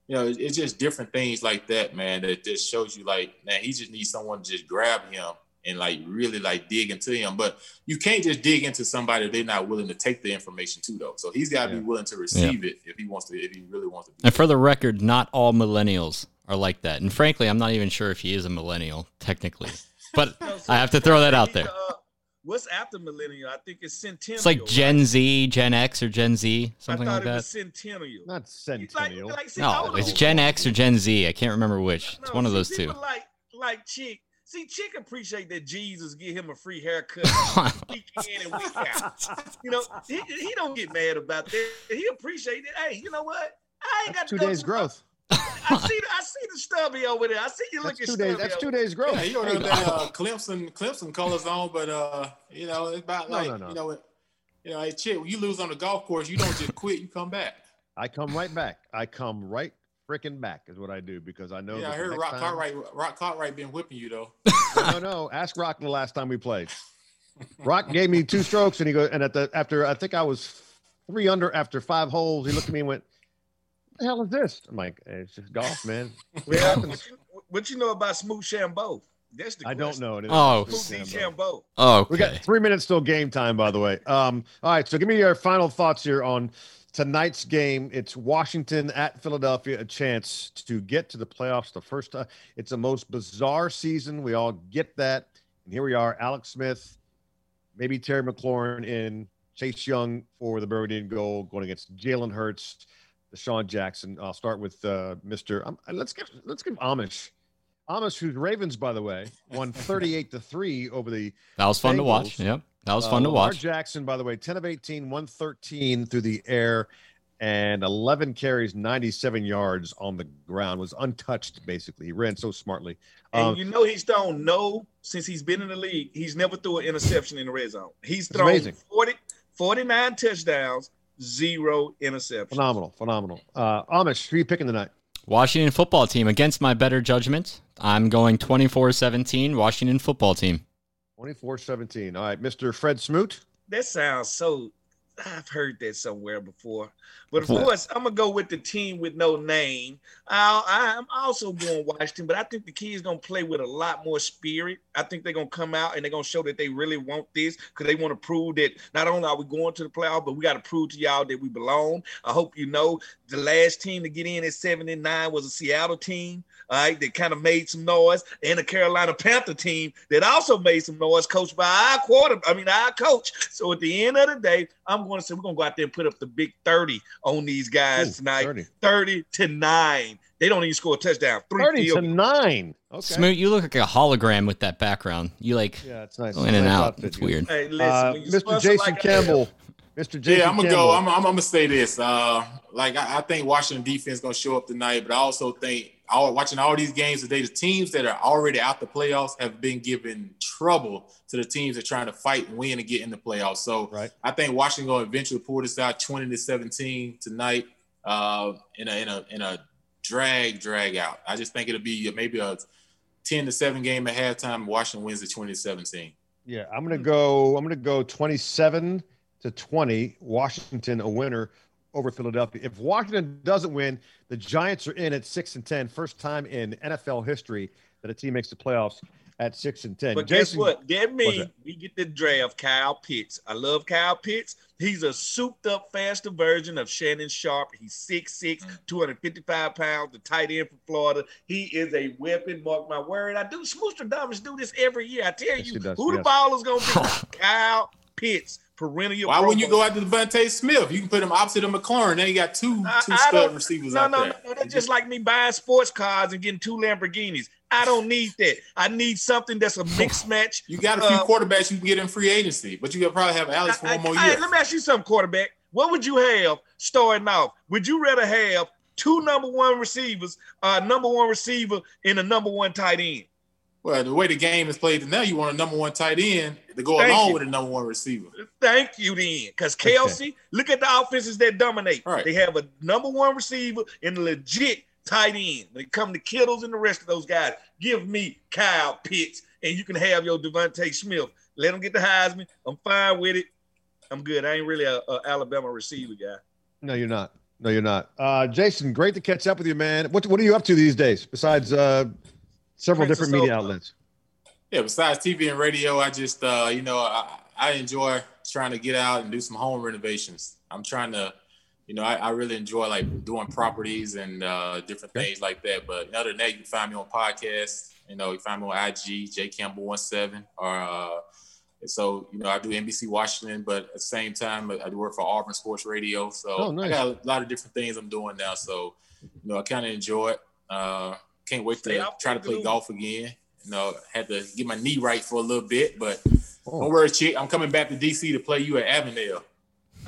you know, it's just different things like that, man. That just shows you like, man, he just needs someone to just grab him and like really like dig into him. But you can't just dig into somebody they're not willing to take the information too, though. So he's got to yeah. be willing to receive yeah. it if he wants to, if he really wants to. and for the record, not all millennials are like that. And frankly, I'm not even sure if he is a millennial technically, *laughs* but so I have to throw that out there. Uh, What's after millennial? I think it's centennial. It's like Gen right? Z, Gen X, or Gen Z, something like that. centennial. Not centennial. Like, like, see, no, it's Gen X or Gen Z. I can't remember which. No, it's one see, of those two. Like, like Chick. See, Chick appreciate that Jesus give him a free haircut *laughs* week in and week out. You know, he, he don't get mad about that. He appreciate it. Hey, you know what? I ain't That's got two days growth. *laughs* I see, I see the stubby over there. I see you looking. Two days. That's two days growth. Yeah, you don't have that uh, Clemson, Clemson colors on, but uh, you know, it's about like no, no, no. you know, you know, hey, Chip, when you lose on the golf course, you don't just quit. You come back. I come right back. I come right freaking back is what I do because I know. Yeah, I heard Rock time... Cartwright. Rock Cartwright been whipping you though. no, no, no. Ask Rock the last time we played. Rock gave me two strokes, and he goes, and at the after I think I was three under after five holes, he looked at me and went, the hell is this? I'm like, hey, it's just golf, man. *laughs* What, what, you, what you know about Smooth Shambo? That's the I don't know. Oh, Smooth Shambo. Oh, okay. We got three minutes till game time, by the way. Um, all right, so give me your final thoughts here on tonight's game. It's Washington at Philadelphia, a chance to get to the playoffs the first time. It's the most bizarre season. We all get that. And here we are, Alex Smith, maybe Terry McLaurin in Chase Young for the Burgundy goal, going against Jalen Hurts. DeSean Jackson. I'll start with uh, Mr. Um, let's give let's give Amish. Amish, who's Ravens, by the way, won *laughs* 38 to 3 over the That was fun Bengals. to watch. Yep. That was fun uh, to watch. Jackson, by the way, 10 of 18, 113 through the air, and 11 carries, 97 yards on the ground. Was untouched, basically. He ran so smartly. Um, and you know he's thrown no since he's been in the league. He's never threw an interception in the red zone. He's thrown 40, 49 touchdowns, zero interceptions. Phenomenal, phenomenal. Uh, Amish, who are you picking tonight? Washington football team. Against my better judgment, I'm going 24 17, Washington football team. 24 17. All right, Mr. Fred Smoot. That sounds so I've heard that somewhere before. But of course, I'm gonna go with the team with no name. i am also going Washington, but I think the kids gonna play with a lot more spirit. I think they're gonna come out and they're gonna show that they really want this because they want to prove that not only are we going to the playoff, but we got to prove to y'all that we belong. I hope you know the last team to get in at 79 was a Seattle team all right, that kind of made some noise, and a Carolina Panther team that also made some noise, coached by our quarter, I mean our coach. So at the end of the day, I'm going to say we're going to go out there and put up the big 30 on these guys Ooh, tonight. 30. 30 to 9. They don't even score a touchdown. Three 30 field. to 9. Okay. Smoot, you look like a hologram with that background. You like yeah, it's nice. in and nice out. It's weird. Hey, listen, uh, Mr. Jason like Campbell. Mr. Jason yeah, I'm gonna Campbell. go. I'm, I'm, I'm, gonna say this. Uh, like I, I think Washington defense gonna show up tonight, but I also think all, watching all these games today, the teams that are already out the playoffs have been given trouble to the teams that are trying to fight and win and get in the playoffs. So right. I think Washington will eventually pull this out 20 to 17 tonight uh, in a in a in a drag drag out. I just think it'll be uh, maybe a 10 to 7 game at halftime. Washington wins the 2017. Yeah, I'm gonna hmm. go. I'm gonna go 27 to 20. Washington a winner over Philadelphia. If Washington doesn't win, the Giants are in at six and ten. First time in NFL history that a team makes the playoffs at six and ten. But Jason, guess what? That means we get the draft Kyle Pitts. I love Kyle Pitts. He's a souped up, faster version of Shannon Sharpe. He's 6'6, mm. 255 pounds, the tight end from Florida. He is a weapon, mark my word. I do Smooster dummies do this every year. I tell yes, you, who yes. the ball is gonna be? *laughs* Kyle Pitts perennial. Why wouldn't you go after DeVonta Smith? You can put him opposite of McLaurin. Then you got two two stud receivers no, out no, there. No, no, that's just like me buying sports cars and getting two Lamborghinis. I don't need that. I need something that's a *laughs* mixed match. You got a few uh, quarterbacks you can get in free agency, but you could probably have Alex for one more year. let me ask you something, quarterback. what would you have starting off? Would you rather have two number one receivers, uh, number one receiver, and a number one tight end? Well, the way the game is played now, you want a number one tight end to go Thank along you. with a number one receiver. Thank you, then. Because Kelce, look at the offenses that dominate. Right. They have a number one receiver and a legit tight end. When it come to Kittles and the rest of those guys, give me Kyle Pitts, and you can have your DeVonta Smith. Let him get the Heisman. I'm fine with it. I'm good. I ain't really a, a Alabama receiver guy. No, you're not. No, you're not. Uh, Jason, great to catch up with you, man. What What are you up to these days besides uh, several Princess different media outlets? Yeah, besides TV and radio, I just uh, you know, I, I enjoy trying to get out and do some home renovations. I'm trying to, you know, I, I really enjoy like doing properties and uh, different things like that. But other than that, you can find me on podcasts. You know, you find me on IG, J Campbell one seven, or uh, so you know, I do NBC Washington, but at the same time, I do work for Auburn Sports Radio. So Oh, nice. I got a lot of different things I'm doing now. So you know, I kind of enjoy it. Uh, can't wait Stay to try to play golf again. You know, had to get my knee right for a little bit, but Oh. don't worry, chick. I'm coming back to DC to play you at Avondale.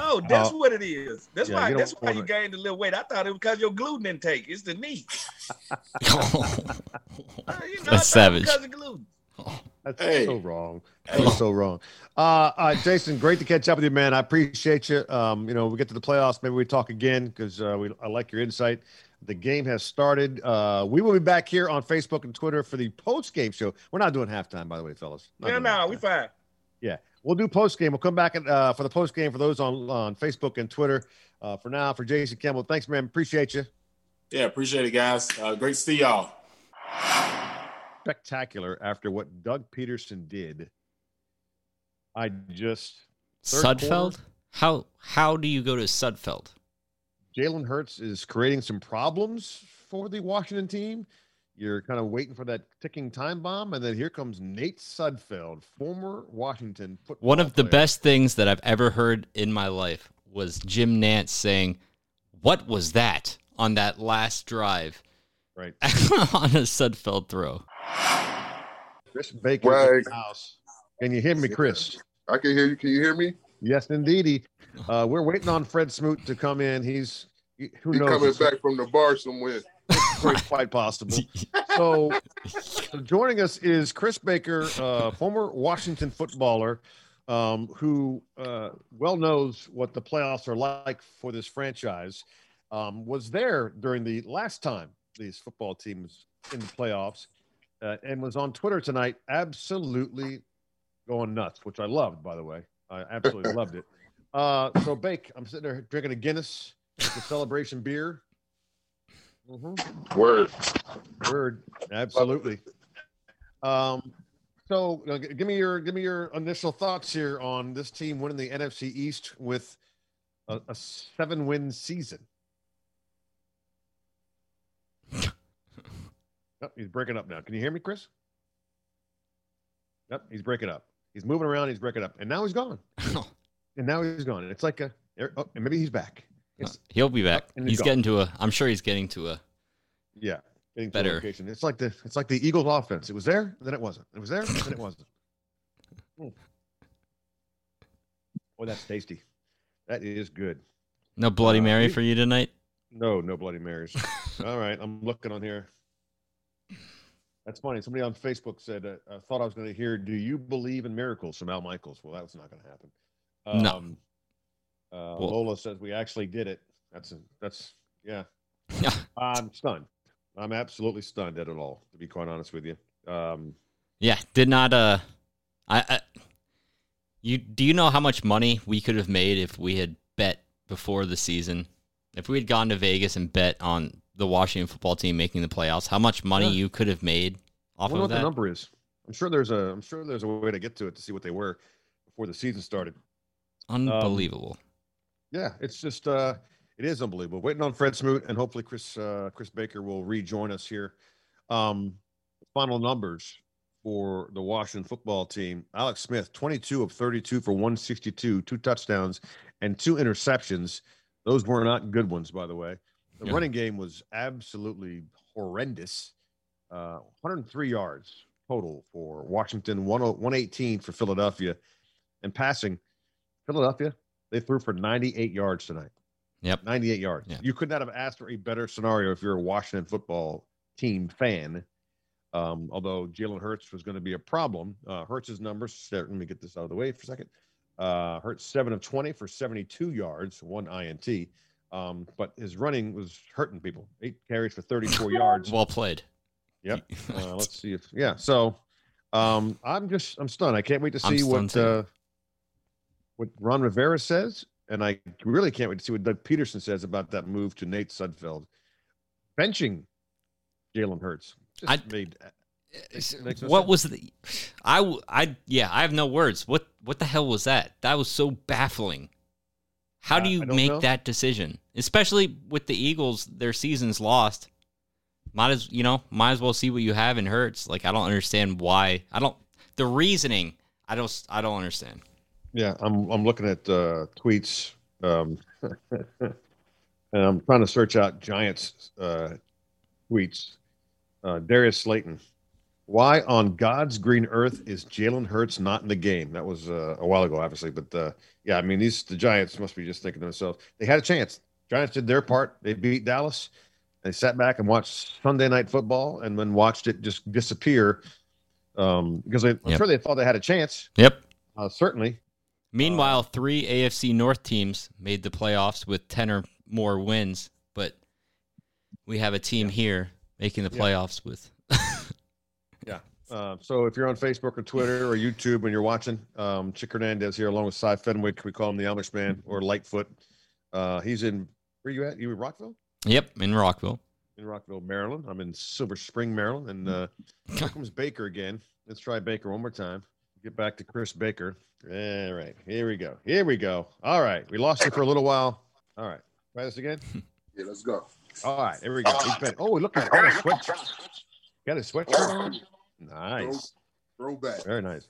Oh, that's Uh, what it is. That's yeah, why. you That's why you gained a little weight. I thought it was because your gluten intake. It's the knee. *laughs* Uh, you know, I thought it was That's savage. Because of gluten. That's Hey. so wrong. That's so wrong. Uh, all right, Jason, great to catch up with you, man. I appreciate you. Um, you know, we get to the playoffs, maybe we talk again because uh, we I like your insight. The game has started. Uh, we will be back here on Facebook and Twitter for the post game show. We're not doing halftime, by the way, fellas. Not Yeah, doing no, we halftime. fine. Yeah, we'll do post game. We'll come back at, uh, for the post game for those on on Facebook and Twitter. Uh, for now, for Jason Campbell, thanks, man. Appreciate you. Yeah, appreciate it, guys. Uh, great to see y'all. Spectacular after what Doug Pederson did. I just Third quarter. How how do you go to Sudfeld? Jalen Hurts is creating some problems for the Washington team. You're kind of waiting for that ticking time bomb, and then here comes Nate Sudfeld, former Washington football. One of the best things that I've ever heard in my life was Jim Nantz saying, "What was that?" on that last drive right? *laughs* on a Sudfeld throw. Chris Baker Right. in the house. Can you hear me, Chris? I can hear you. Can you hear me? Yes, indeedy. Uh, we're waiting on Fred Smoot to come in. He's he- who He knows? coming back from the bar somewhere. Quite, quite possible. *laughs* So, joining us is Chris Baker, uh, former Washington footballer, um, who uh, well knows what the playoffs are like for this franchise. Um, was there during the last time these football teams in the playoffs, uh, and was on Twitter tonight, absolutely going nuts, which I loved, by the way. I absolutely loved it. Uh, so, Bake, I'm sitting there drinking a Guinness, the celebration beer. Mhm. Word. Word, absolutely. Um, so uh, g- give me your give me your initial thoughts here on this team winning the NFC East with a, a seven win season. *laughs* Yep, he's breaking up now. Can you hear me, Chris? Yep, he's breaking up. He's moving around. He's breaking up, and now he's gone. *laughs* And now he's gone. And It's like a oh, and maybe he's back. It's He'll be back. He's He's gone. getting to a. I'm sure he's getting to a. Yeah, getting to Better. a location. It's like the it's like the Eagles offense. It was there, then it wasn't. It was there, then it wasn't. *laughs* Mm. Boy, that's tasty. That is good. No Bloody Uh, Mary for you tonight. No, no Bloody Marys. *laughs* All right, I'm looking on here. That's funny. Somebody on Facebook said, uh, "I thought I was going to hear, do you believe in miracles?" from Al Michaels. Well, that's not going to happen. No. Um, uh, Well- Lola says we actually did it. That's a, that's *laughs* yeah. I'm stunned. I'm absolutely stunned at it all. To be quite honest with you. Um, Yeah, did not. Uh, I, I. You do you know how much money we could have made if we had bet before the season? If we had gone to Vegas and bet on the Washington football team making the playoffs, how much money Yeah. you could have made I off wonder of what the that? number is. I'm sure there's a I'm sure there's a way to get to it to see what they were before the season started. Unbelievable. Yeah, it's just uh it is unbelievable. Waiting on Fred Smoot and hopefully Chris uh Chris Baker will rejoin us here. Um final numbers for the Washington football team. Alex Smith, 22 of 32 for 162, two touchdowns and two interceptions. Those were not good ones, by the way. The Yeah. running game was absolutely horrendous. Uh, 103 yards total for Washington, 118 for Philadelphia. And passing, Philadelphia They threw for 98 yards tonight. Yep. 98 yards. Yeah. You could not have asked for a better scenario if you're a Washington football team fan. Um, although Jalen Hurts was going to be a problem. Uh, Hurts' numbers, let me get this out of the way for a second. Uh, Hurts 7 of 20 for 72 yards, one INT. Um, but his running was hurting people. Eight carries for 34 *laughs* yards. Well played. Yep. *laughs* Uh, let's see if yeah. So um, I'm just I'm stunned. I can't wait to see what uh, what Ron Rivera says, and I really can't wait to see what Doug Pederson says about that move to Nate Sudfeld benching Jalen Hurts. Just I- made no what sense. was the I I yeah, I have no words. What what the hell was that? That was so baffling. How do Uh, you I don't make know. that decision? Especially with the Eagles, their season's lost. Might as you know, might as well see what you have in Hurts. Like I don't understand why. I don't the reasoning. I don't I don't understand. Yeah, I'm I'm looking at uh, tweets, um, *laughs* and I'm trying to search out Giants uh, tweets. Uh, Darius Slayton, why on God's green earth is Jalen Hurts not in the game? That was uh, a while ago, obviously, but uh, yeah, I mean these the Giants must be just thinking to themselves they had a chance. Giants did their part. They beat Dallas. They sat back and watched Sunday night football, and then watched it just disappear um, because they, I'm Yep. sure they thought they had a chance. Yep. Uh, certainly, Meanwhile, three AFC North teams made the playoffs with 10 or more wins, but we have a team here making the Yeah. playoffs with *laughs* Yeah. Uh, so if you're on Facebook or Twitter or YouTube and you're watching, um, Chick Hernandez here along with Cy Fenwick, we call him the Amish man or Lightfoot. Uh, he's in where you at? You in Rockville? Yep, in Rockville. In Rockville, Maryland. I'm in Silver Spring, Maryland, and uh, *laughs* here comes Baker again. Let's try Baker one more time. Get back to Chris Baker. All right, here we go. Here we go. All right, we lost you for a little while. All right, try this again. *laughs* Yeah, let's go. All right, here we go. He's been. Oh, look at oh, got a sweatshirt. Got a sweatshirt on. Nice. Throwback. Very nice.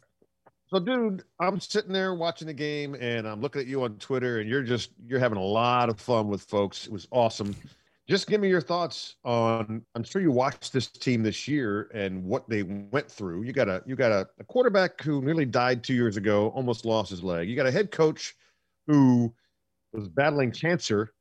So, dude, I'm sitting there watching the game, and I'm looking at you on Twitter, and you're just you're having a lot of fun with folks. It was awesome. Just give me your thoughts on. I'm sure you watched this team this year and what they went through. You got a you got a, a quarterback who nearly died two years ago, almost lost his leg. You got a head coach who was battling cancer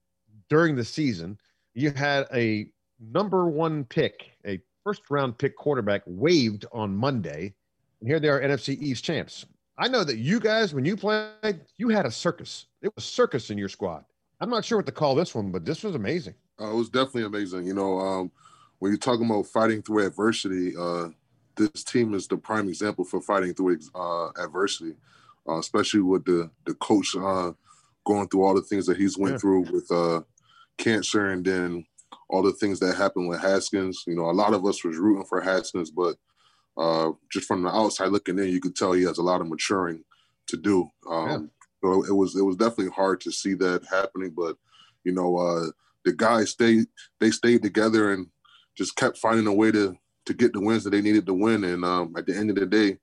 during the season. You had a number one pick, a first round pick quarterback waived on Monday. And here they are, NFC East champs. I know that you guys, when you played, you had a circus. It was circus in your squad. I'm not sure what to call this one, but this was amazing. Uh, it was definitely amazing. You know, um, when you're talking about fighting through adversity, uh, this team is the prime example for fighting through uh, adversity, uh, especially with the the coach uh, going through all the things that he's went Yeah. through with uh, cancer, and then all the things that happened with Haskins. You know, a lot of us was rooting for Haskins, but uh, just from the outside looking in, you could tell he has a lot of maturing to do. Um, So it was it was definitely hard to see that happening, but you know, uh, the guys stayed they stayed together and just kept finding a way to to get the wins that they needed to win. And um, at the end of the day,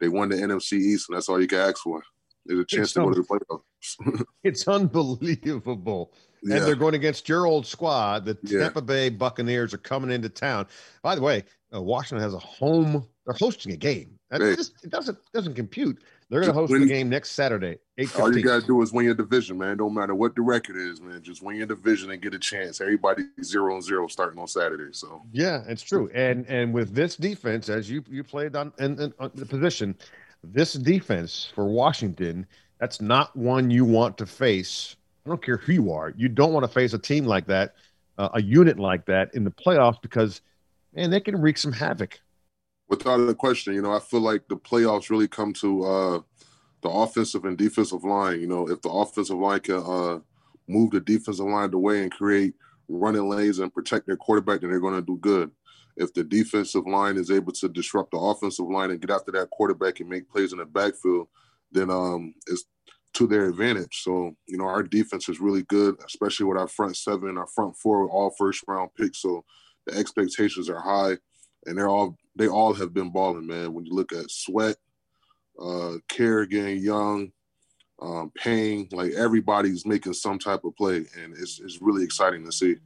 they won the NFC East, and that's all you can ask for. There's a chance to go to the playoffs. *laughs* It's unbelievable. yeah, And they're going against your old squad. The Yeah. Tampa Bay Buccaneers are coming into town. By the way, uh, Washington has a home. They're hosting a game. That Hey. just, it doesn't doesn't compute. They're going to host win- the game next Saturday, all you gotta do is win your division, man. Don't matter what the record is, man. Just win your division and get a chance. Everybody zero and zero starting on Saturday. So Yeah, it's true. And and with this defense, as you you played on in, in on the position, this defense for Washington, that's not one you want to face. I don't care who you are. You don't want to face a team like that, uh, a unit like that in the playoffs because, man, they can wreak some havoc. Without a question, you know, I feel like the playoffs really come to uh, the offensive and defensive line. You know, if the offensive line can uh, move the defensive line the way and create running lanes and protect their quarterback, then they're going to do good. If the defensive line is able to disrupt the offensive line and get after that quarterback and make plays in the backfield, then um, it's to their advantage. So, you know, our defense is really good, especially with our front seven, our front four, all first round picks. So the expectations are high and they're all they all have been balling, man. When you look at Sweat, uh, Kerrigan, Young, um, Payne, like everybody's making some type of play, and it's it's really exciting to see.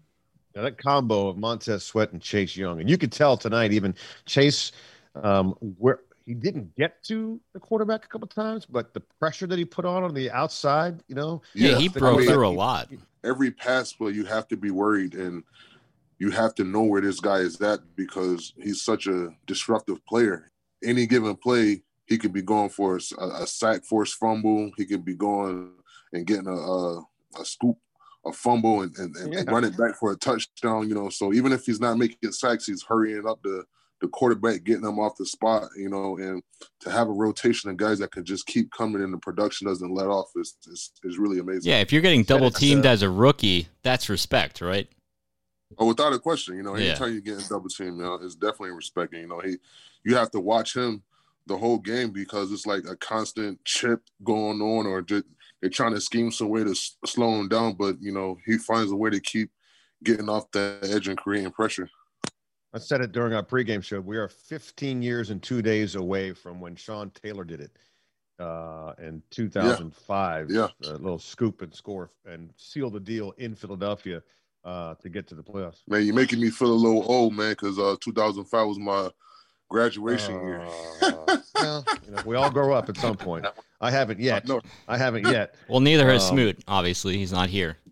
Now, that combo of Montez Sweat and Chase Young, and you could tell tonight, even Chase, um, where he didn't get to the quarterback a couple times, but the pressure that he put on on the outside, you know, Yeah, he the broke through a lot. every pass play you have to be worried and you have to know where this guy is at because he's such a disruptive player. Any given play, he could be going for a, a sack, forced fumble. He could be going and getting a a, a scoop, a fumble, and, and, and Yeah. running back for a touchdown. You know, so even if he's not making sacks, he's hurrying up the the quarterback, getting them off the spot. You know, and to have a rotation of guys that can just keep coming and the production doesn't let off is is, is really amazing. Yeah, if you're getting double teamed as a rookie, that's respect, right? Oh, without a question, you know, Yeah. anytime you get in double team, you know, it's definitely respecting. You know, he, you have to watch him the whole game because it's like a constant chip going on, or just they're trying to scheme some way to s- slow him down, but you know, he finds a way to keep getting off the edge and creating pressure. I said it during our pregame show. We are 15 years and two days away from when Sean Taylor did it uh, in 2005. Yeah. A little scoop and score and seal the deal in Philadelphia uh, to get to the playoffs. Man, you're making me feel a little old, man, because uh, 2005 was my graduation year. Uh, *laughs* well, you know, we all grow up at some point. I haven't yet. No. I haven't yet. Well, neither has Um, Smoot. Obviously, he's not here. *laughs*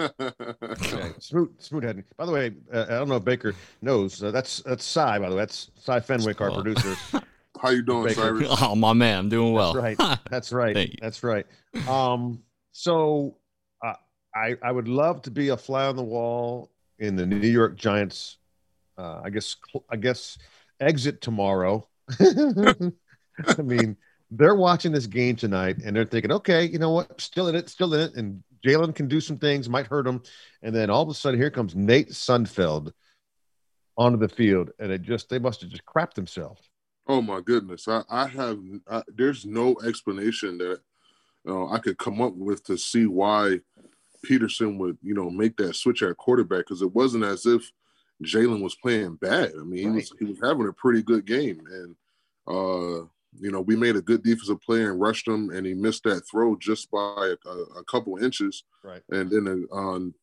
Okay. Smoot, Smoot hadn't. By the way, uh, I don't know if Baker knows. Uh, that's that's Cy. By the way, that's Cy Fenwick, our Oh. producer. *laughs* How you doing, Baker. Cyrus? Oh, my man, I'm doing well. That's right. That's right. That's right. Um, so I I would love to be a fly on the wall in the New York Giants. Uh, I guess I guess exit tomorrow. *laughs* I mean, they're watching this game tonight and they're thinking, okay, you know what? Still in it, still in it, and Jalen can do some things, might hurt him, and then all of a sudden, here comes Nate Sudfeld onto the field, and it just they must have just crapped themselves. Oh my goodness, I, I have I, there's no explanation that uh, I could come up with to see why Pederson would you know make that switch at quarterback because it wasn't as if Jalen was playing bad. I mean, he was he was having a pretty good game, and uh, you know we made a good defensive play and rushed him, and he missed that throw just by a, a couple inches, Right. and then uh, um,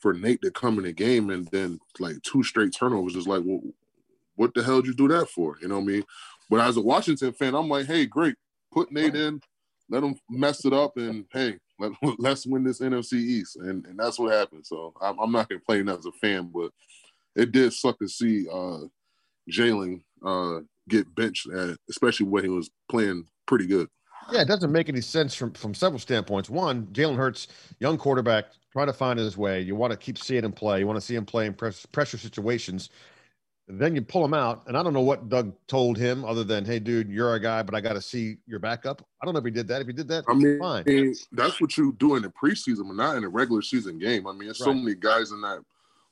for Nate to come in the game and then like two straight turnovers is like, well, what the hell did you do that for? You know what I mean? But as a Washington fan, I'm like, hey, great, put Nate in, let him mess it up, and hey, let, *laughs* let's win this NFC East, and and that's what happened. So I'm, I'm not complaining as a fan, but it did suck to see uh, Jalen uh, get benched, at, especially when he was playing pretty good. Yeah, it doesn't make any sense from from several standpoints. One, Jalen Hurts, young quarterback, trying to find his way. You want to keep seeing him play. You want to see him play in press, pressure situations. Then you pull him out, and I don't know what Doug told him other than, "Hey, dude, you're a guy, but I got to see your backup." I don't know if he did that. If he did that, I mean, fine. that's what you do in the preseason, but not in a regular season game. I mean, there's so many guys in that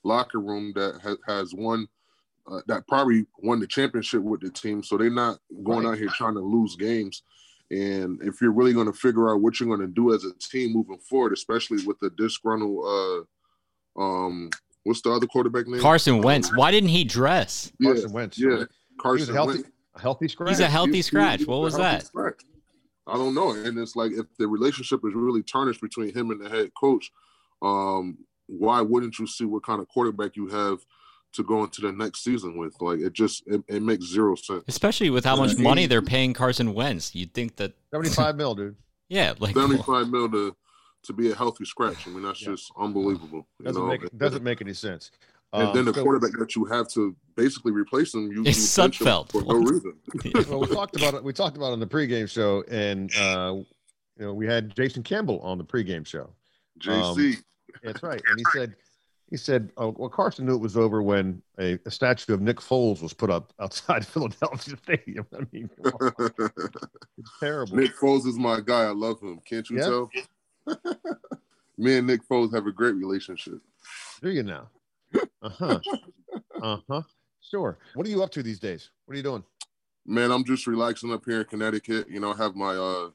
locker room that ha- has won, uh, that probably won the championship with the team, so they're not going Right. out here trying to lose games. And if you're really going to figure out what you're going to do as a team moving forward, especially with the disgruntled, uh, um, what's the other quarterback name? Carson Wentz. Why didn't he dress? Yeah, Carson Wentz. yeah, He was Carson a healthy, Wentz. a healthy scratch. He's a healthy He- he- scratch. he What was that? scratch. I don't know. And it's like if the relationship is really tarnished between him and the head coach, um, why wouldn't you see what kind of quarterback you have to go into the next season with? Like it just it, it makes zero sense. Especially with how much money they're paying Carson Wentz. You'd think that, seventy-five mil, dude. *laughs* yeah, like Seventy-five mil to to be a healthy scratch. I mean, that's Yeah. just unbelievable. Doesn't know? make doesn't make any sense. and Um, then the so- quarterback that you have to basically replace him, you, you It's bench him Sudfeld. for no reason. *laughs* well, we talked about it. We talked about it on the pregame show, and uh, you know, we had Jason Campbell on the pregame show. JC, That's right, and he said, he said, oh, well, Carson knew it was over when a, a statue of Nick Foles was put up outside *laughs* Philadelphia Stadium. I mean, come *laughs* it's terrible. Nick Foles is my guy. I love him. Can't you Yeah. tell? *laughs* Me and Nick Foles have a great relationship. Do you now? Uh huh. *laughs* Uh huh. Sure. What are you up to these days? What are you doing? Man, I'm just relaxing up here in Connecticut. You know, I have my uh,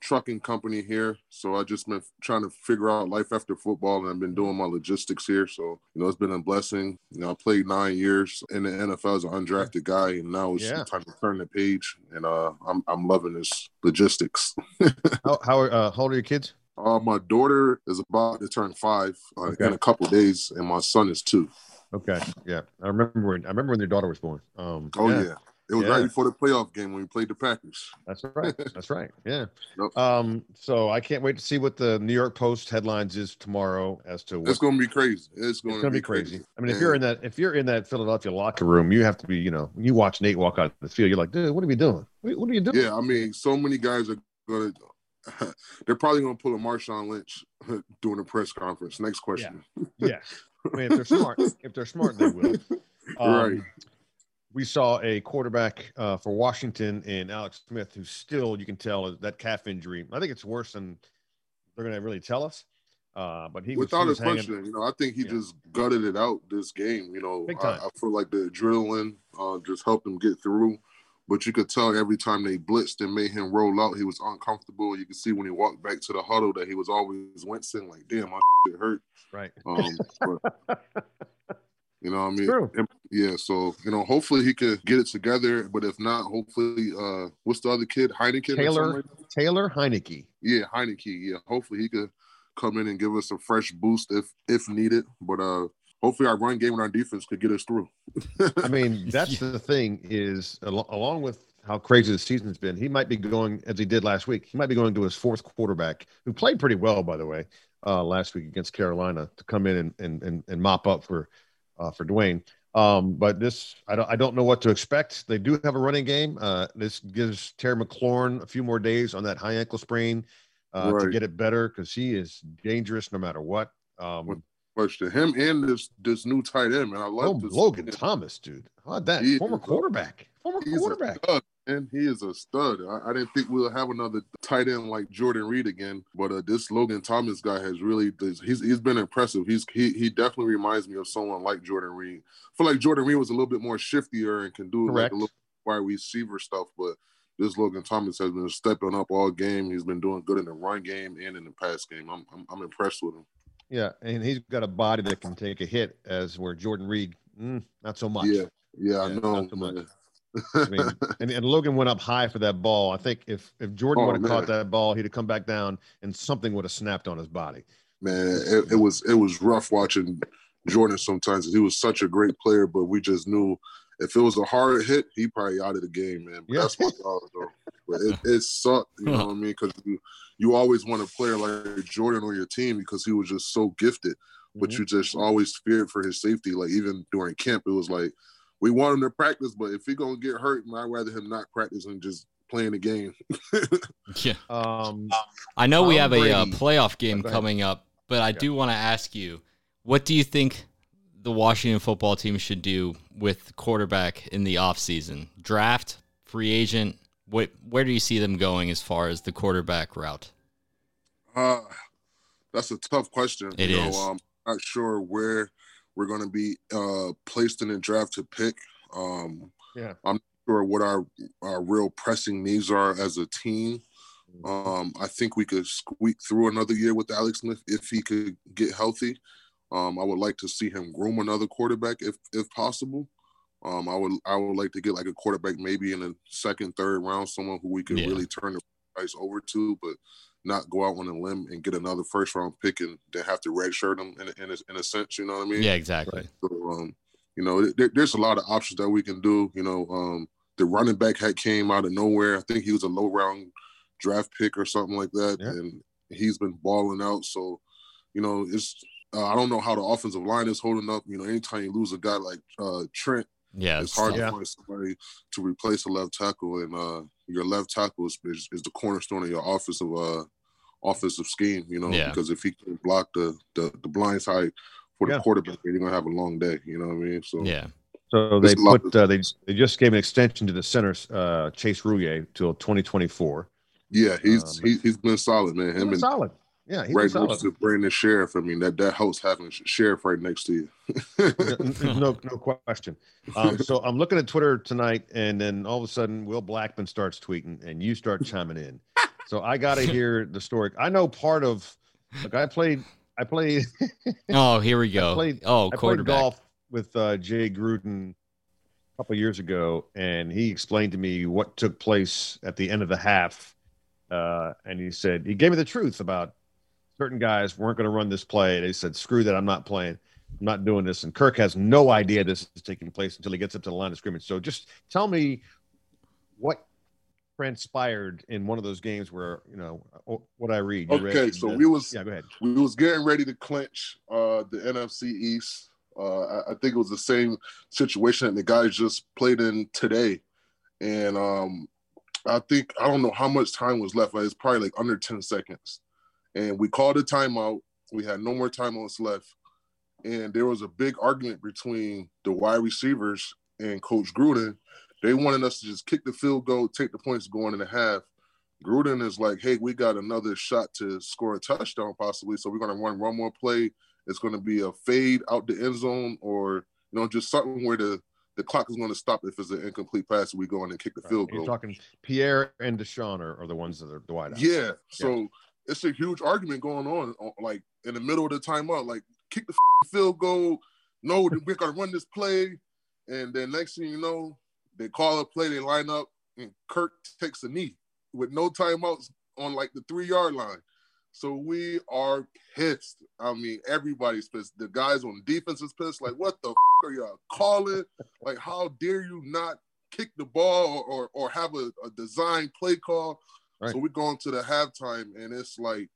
trucking company here. So I just been trying to figure out life after football and I've been doing my logistics here. So, you know, it's been a blessing. You know, I played nine years in the NFL as an undrafted guy and now it's Yeah. time to turn the page. And uh, I'm, I'm loving this logistics. *laughs* How how, uh, how old are your kids? Uh, my daughter is about to turn five uh, Okay. in a couple days and my son is two. Okay. Yeah. I remember when I remember when your daughter was born. Um, Oh, yeah. yeah. It was Yeah. right before the playoff game when we played the Packers. That's right. *laughs* That's right. Yeah. Yep. Um. So I can't wait to see what the New York Post headlines is tomorrow as to what It's gonna be crazy. It's gonna, It's gonna be crazy. I mean, if you're in that, if you're in that Philadelphia locker room, you have to be, you know, when you watch Nate walk out of the field, you're like, dude, what are we doing? What what are you doing? Yeah, I mean, so many guys are gonna. *laughs* They're probably gonna pull a Marshawn Lynch *laughs* during a press conference. Next question. Yeah. I mean, if they're *laughs* smart, if they're smart, they will. Um, Right. We saw a quarterback uh, for Washington in Alex Smith, who still, you can tell, that calf injury. I think it's worse than they're going to really tell us. Uh, but he was, Without he a was hanging- question, you know, I think he Yeah. just gutted it out this game. You know, I. I feel like the adrenaline uh, just helped him get through. But you could tell every time they blitzed and made him roll out, he was uncomfortable. You could see when he walked back to the huddle that he was always wincing, like, "Damn, my *laughs* shit hurt." right. Um, but, *laughs* you know, what I mean, true. Yeah. So you know, hopefully he could get it together. But if not, hopefully, uh, what's the other kid, Heineken? Taylor? Taylor Heinicke. Yeah, Heinicke. Yeah, hopefully he could come in and give us a fresh boost if if needed. But uh, hopefully our run game and our defense could get us through. *laughs* I mean, that's *laughs* the thing is al- along with how crazy the season's been, he might be going as he did last week. He might be going to his fourth quarterback, who played pretty well, by the way, uh, last week against Carolina, to come in and and and, and mop up for uh, for Dwayne. Um, but this, I don't, I don't know what to expect. They do have a running game. Uh, this gives Terry McLaurin a few more days on that high ankle sprain uh, to get it better because he is dangerous no matter what. Um, What- Question him and this this new tight end, man. I like oh, this. Logan Thomas, dude. How that? He Former quarterback. Former quarterback. and he is a stud. I, I didn't think we'll have another tight end like Jordan Reed again, but uh, this Logan Thomas guy has really he's he's been impressive. He's he he definitely reminds me of someone like Jordan Reed. I feel like Jordan Reed was a little bit more shiftier and can do like a little wide receiver stuff, but this Logan Thomas has been stepping up all game. He's been doing good in the run game and in the pass game. I'm I'm, I'm impressed with him. Yeah, and he's got a body that can take a hit, as where Jordan Reed, mm, not so much. Yeah, yeah, I Yeah, know. not so much. I mean, *laughs* and, and Logan went up high for that ball. I think if if Jordan Oh, would have caught that ball, he'd have come back down, and something would have snapped on his body. man, it, it was it was rough watching Jordan sometimes. He was such a great player, but we just knew if it was a hard hit, he probably out of the game, man. But Yeah. that's my dog, though. But it, it sucked, you know what I mean? Because you, you always want a player like Jordan on your team because he was just so gifted. But Mhm. you just always feared for his safety. Like even during camp, it was like we want him to practice, but if he gonna get hurt, I'd rather him not practice and just playing the game. *laughs* Yeah. Um, I know we Tom have a uh, playoff game coming up, but I Okay. do want to ask you, what do you think the Washington football team should do with quarterback in the offseason? Draft, free agent? What, where do you see them going as far as the quarterback route? Uh, that's a tough question. It you is. Know, um, not sure where we're going to be uh, placed in the draft to pick. Um, Yeah. I'm not sure what our our real pressing needs are as a team. Mm-hmm. Um, I think we could squeak through another year with Alex Smith if he could get healthy. Um, I would like to see him groom another quarterback if if possible. Um, I would I would like to get like a quarterback maybe in the second, third round, someone who we could Yeah. really turn the price over to, but not go out on a limb and get another first round pick and then have to redshirt him in a, in a, in a sense. You know what I mean? Yeah, exactly. So, um, you know, there, there's a lot of options that we can do. You know, um, the running back had came out of nowhere. I think he was a low round draft pick or something like that, Yeah. and he's been balling out. So, you know, it's uh, I don't know how the offensive line is holding up. You know, anytime you lose a guy like uh, Trent, Yeah, it's hard Yeah. to find somebody to replace a left tackle, and uh, your left tackle is, is, is the cornerstone of your offensive uh, offensive scheme. You know, Yeah. because if he can block the the, the blind side for the Yeah. quarterback, you're gonna have a long day. You know what I mean? So yeah. so they There's a lot put uh, they they just gave an extension to the center uh, Chase Roullier till 2024. yeah, he's Um, he, he's been solid, man. He's Him been and solid. Yeah, he's right solid. next to Brandon Scherff. I mean that that helps having Scherff right next to you. no, no no question. Um, so *laughs* I'm looking at Twitter tonight, and then all of a sudden, Will Blackmon starts tweeting, and you start chiming in. *laughs* So I got to hear the story. I know part of. Look, I played. I played. *laughs* Oh, here we go. played- oh, I played golf with uh, Jay Gruden a couple years ago, and he explained to me what took place at the end of the half. Uh, and he said he gave me the truth about certain guys weren't going to run this play. They said, "Screw that! I'm not playing. I'm not doing this." And Kirk has no idea this is taking place until he gets up to the line of scrimmage. So just tell me what transpired in one of those games where you know what I read. You okay, read so we was yeah, go ahead. We was getting ready to clinch uh, the NFC East. Uh, I, I, think it was the same situation that the guys just played in today, and um, I think I don't know how much time was left. Like it's probably like under ten seconds, and we called a timeout. We had no more timeouts left, and there was a big argument between the wide receivers and Coach Gruden they wanted us to just kick the field goal, take the points going in the half. Gruden is like, hey, we got another shot to score a touchdown possibly. So we're going to run one more play. It's going to be a fade out the end zone or, you know, just something where the, the clock is going to stop if it's an incomplete pass. We go in and kick the field goal. You're talking Pierre and DeSean are, are the ones that are the wideouts. Yeah. So yeah. It's a huge argument going on, like in the middle of the timeout, like kick the field goal. No, we're going to run this play. And then next thing you know, they call a play, they line up, and Kirk takes a knee with no timeouts on like the three yard line. So we are pissed. I mean, everybody's pissed. The guys on defense is pissed. Like, what the are y'all calling? Like, how dare you not kick the ball or or, or have a, a design play call? Right. So we go into the halftime and it's like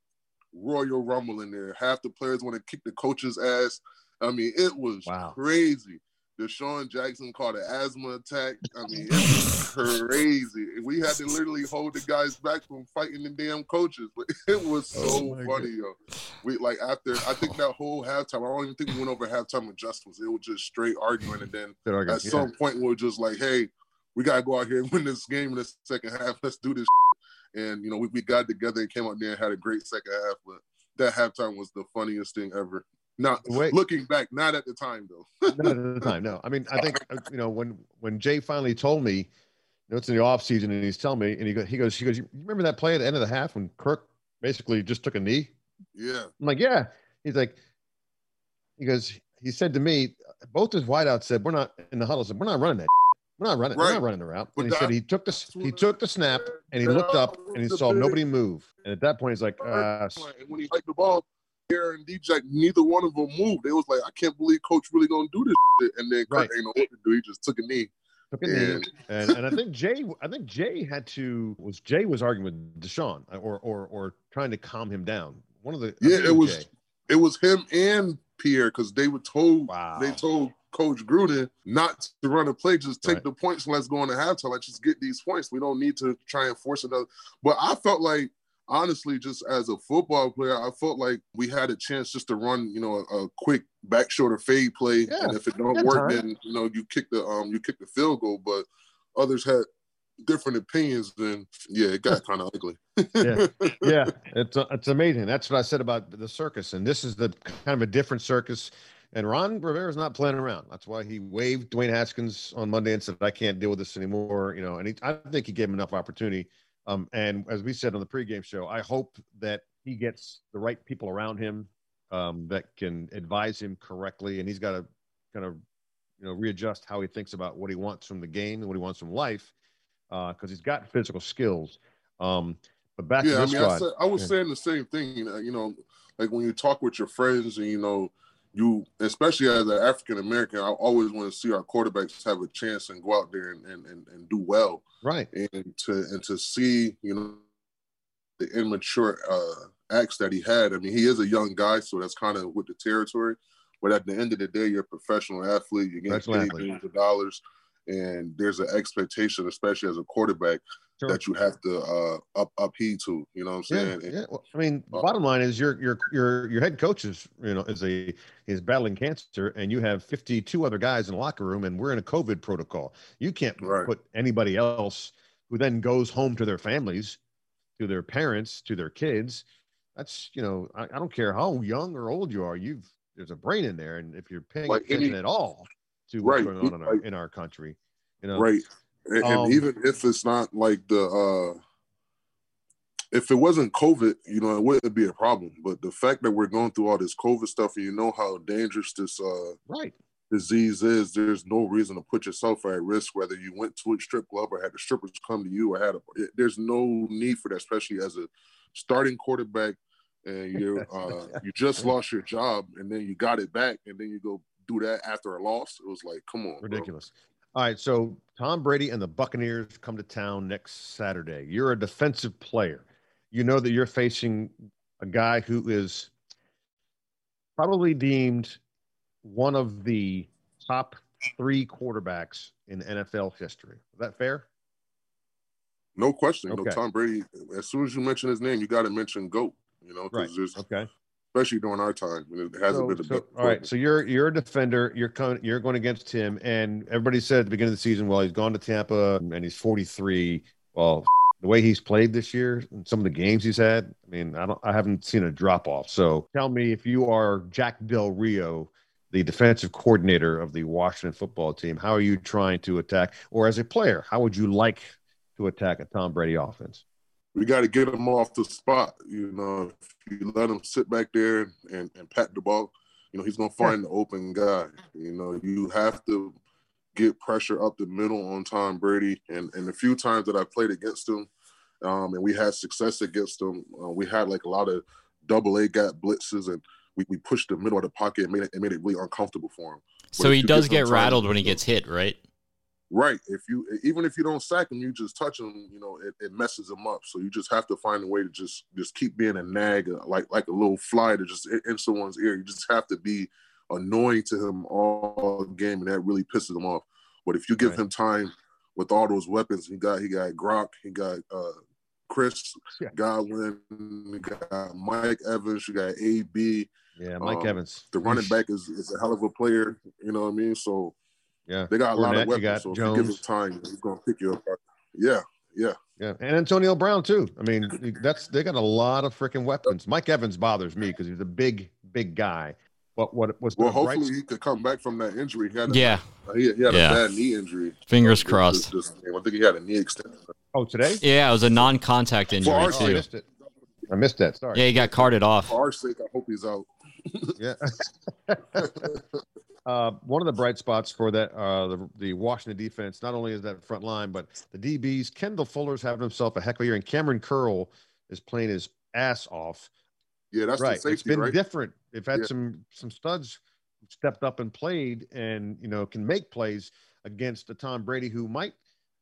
Royal Rumble in there. Half the players want to kick the coach's ass. I mean, it was wow. crazy. DeSean Jackson caught an asthma attack. I mean, it was *laughs* crazy. We had to literally hold the guys back from fighting the damn coaches. But *laughs* it was so oh funny, yo. We like after I think that whole halftime. I don't even think we went over halftime adjustments. It was just straight arguing, and then at yeah. some point we were just like, "Hey, we gotta go out here and win this game in the second half. Let's do this." And you know, we, we got together and came out there and had a great second half. But that halftime was the funniest thing ever. Not Wait. looking back, not at the time though. *laughs* not at the time, no. I mean, I think uh, you know when when Jay finally told me, you know, it's in the off season, and he's telling me, and he goes, he goes, he goes, you remember that play at the end of the half when Kirk basically just took a knee? Yeah. I'm like, yeah. He's like, he goes, he said to me, both his wideouts said, we're not in the huddle. Said, we're not running that. We're not running. Right. We're not running the route. And he said he took the he took the snap and he looked up and he saw nobody move. And at that point, he's like, uh, when he hiked the ball, Pierre and DJ, neither one of them moved. It was like, I can't believe Coach really gonna do this. Shit. And then Kirk right. ain't know what to do. He just took a knee. Took a and, knee. And, and I think Jay, I think Jay had to was Jay was arguing with DeSean or or or trying to calm him down. One of the yeah, it was Jay. it was him and Pierre because they were told wow. they told Coach Gruden not to run a play, just take right. the points and let's go into halftime. Let's just get these points. We don't need to try and force another. But I felt like honestly, just as a football player, I felt like we had a chance just to run, you know, a, a quick back shoulder fade play, yeah, and if it don't work, then you know you kick the um you kick the field goal. But others had different opinions, then yeah, it got *laughs* kind of ugly. yeah, *laughs* yeah, it's uh, it's amazing. That's what I said about the circus, and this is the kind of a different circus. And Ron Rivera is not playing around. That's why he waived Dwayne Haskins on Monday and said, "I can't deal with this anymore." You know, and he, I think he gave him enough opportunity um, and as we said on the pregame show, I hope that he gets the right people around him um, that can advise him correctly, and he's got to kind of you know readjust how he thinks about what he wants from the game and what he wants from life because uh, he's got physical skills. Um, but back yeah, to this I mean, squad, I, said, I was yeah. saying the same thing. You know, like when you talk with your friends and you know you, especially as an African American, I always want to see our quarterbacks have a chance and go out there and, and, and, and do well. Right. And to and to see, you know, the immature uh, acts that he had. I mean, he is a young guy, so that's kind of with the territory. But at the end of the day, you're a professional athlete. You're getting paid millions of dollars, and there's an expectation, especially as a quarterback, sure. that you have to uh, up upheed to. You know what I'm saying? Yeah. yeah. Well, I mean, uh, bottom line is your your your your head coach is you know is a is battling cancer, and you have 52 other guys in the locker room, and we're in a COVID protocol. You can't right. put anybody else who then goes home to their families, to their parents, to their kids. That's you know I, I don't care how young or old you are. You've there's a brain in there, and if you're paying like attention any, at all to what's right. going on in our, in our country, you know, right and, um, and even if it's not like the uh if it wasn't COVID, you know, it wouldn't be a problem. But the fact that we're going through all this COVID stuff and you know how dangerous this uh right disease is, there's no reason to put yourself at risk, whether you went to a strip club or had the strippers come to you or had a there's no need for that, especially as a starting quarterback and *laughs* you uh you just lost your job and then you got it back and then you go do that after a loss. It was like, come on. Ridiculous. All right, so Tom Brady and the Buccaneers come to town next Saturday. You're a defensive player. You know that you're facing a guy who is probably deemed one of the top three quarterbacks in NFL history. Is that fair? No question. Okay. No, Tom Brady. As soon as you mention his name, you got to mention goat. You know, Right. because there's Okay. Especially during our time, when it hasn't So, been a so- big. all right, so you're you're a defender. You're coming. You're going against him, and everybody said at the beginning of the season, well, he's gone to Tampa and he's 43. Well, the way he's played this year and some of the games he's had, I mean, I don't, I haven't seen a drop off. So tell me if you are Jack Del Rio, the defensive coordinator of the Washington football team, how are you trying to attack, or as a player, how would you like to attack a Tom Brady offense? We got to get him off the spot. You know, if you let him sit back there and, and pat the ball, you know, he's going to find the open guy. You know, you have to get pressure up the middle on Tom Brady. And, and the few times that I played against him um, and we had success against him, uh, we had like a lot of double A gap blitzes and we, we pushed the middle of the pocket and made it, it made it really uncomfortable for him. So if he does get time, rattled when he gets hit, right? Right. If you even if you don't sack him, you just touch him. You know, it, it messes him up. So you just have to find a way to just just keep being a nag, uh, like like a little fly to just in- someone's ear. You just have to be annoying to him all game, and that really pisses him off. But if you give Right. him time with all those weapons, he got he got Gronk, he got uh, Chris Yeah. Godwin, he got Mike Evans, you got AB. Yeah, Mike Um, Evans, The running back is, is a hell of a player. You know what I mean? So Yeah, they got a lot of weapons. got so if you give him time, he's gonna pick you apart. Yeah, yeah. Yeah, and Antonio Brown too. I mean, that's they got a lot of freaking weapons. Mike Evans bothers me because he's a big, big guy. But what was Well, bright- hopefully he could come back from that injury. He had a, Yeah. Uh, he, he had Yeah. a bad knee injury. Fingers This- this- crossed. this game. I think he had a knee extension. oh today? Yeah, it was a non-contact injury our Oh, I too. missed it. I missed that. Sorry. Yeah, he got carted off. For our sake, I hope he's out. Yeah. *laughs* *laughs* uh, one of the bright spots for that uh, the the Washington defense not only is that front line, but the DBs. Kendall Fuller's having himself a heck of a year, and Kamren Curl is playing his ass off. Yeah, that's right. the safety, it's been right? different. They've had Yeah. some some studs stepped up and played, and you know can make plays against a Tom Brady who might,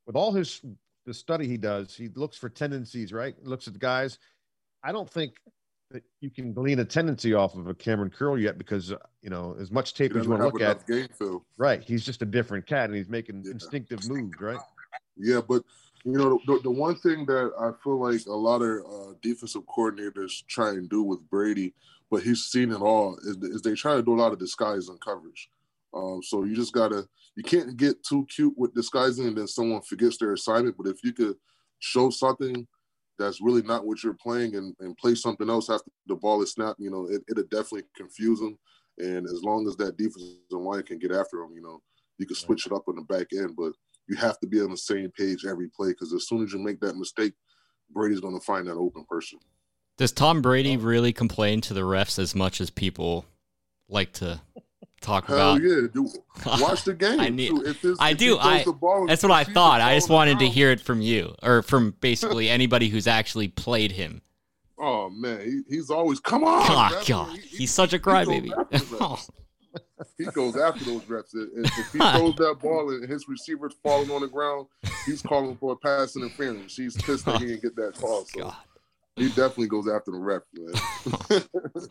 with all his the study he does, he looks for tendencies. Right, looks at the guys. I don't think you can glean a tendency off of a Kamren Curl yet because uh, you know as much tape as you want to look at. game. Right, he's just a different cat, and he's making Yeah. instinctive moves. Right. Yeah, but you know the, the one thing that I feel like a lot of uh, defensive coordinators try and do with Brady, but he's seen it all, is, is they try to do a lot of disguise and coverage. Um, so you just gotta you can't get too cute with disguising and then someone forgets their assignment. But if you could show something that's really not what you're playing and, and play something else after the ball is snapped, you know, it, it'll definitely confuse them. And as long as that defensive line can get after them, you know, you can switch it up on the back end. But you have to be on the same page every play because as soon as you make that mistake, Brady's going to find that open person. Does Tom Brady really complain to the refs as much as people like to talk Hell about? yeah, dude. *laughs* Watch the game. I need- If this- I do. I- the ball That's what I thought. I just wanted to hear it from you or from *laughs* basically anybody who's actually played him. Oh man, he, he's always come on. Oh, God. he- he- He's such a crybaby. *laughs* He goes after those reps. If, if he throws that ball and his receiver's falling on the ground, he's calling for a pass interference. He's pissed that he oh, didn't get that call. So God. He definitely goes after the ref, man.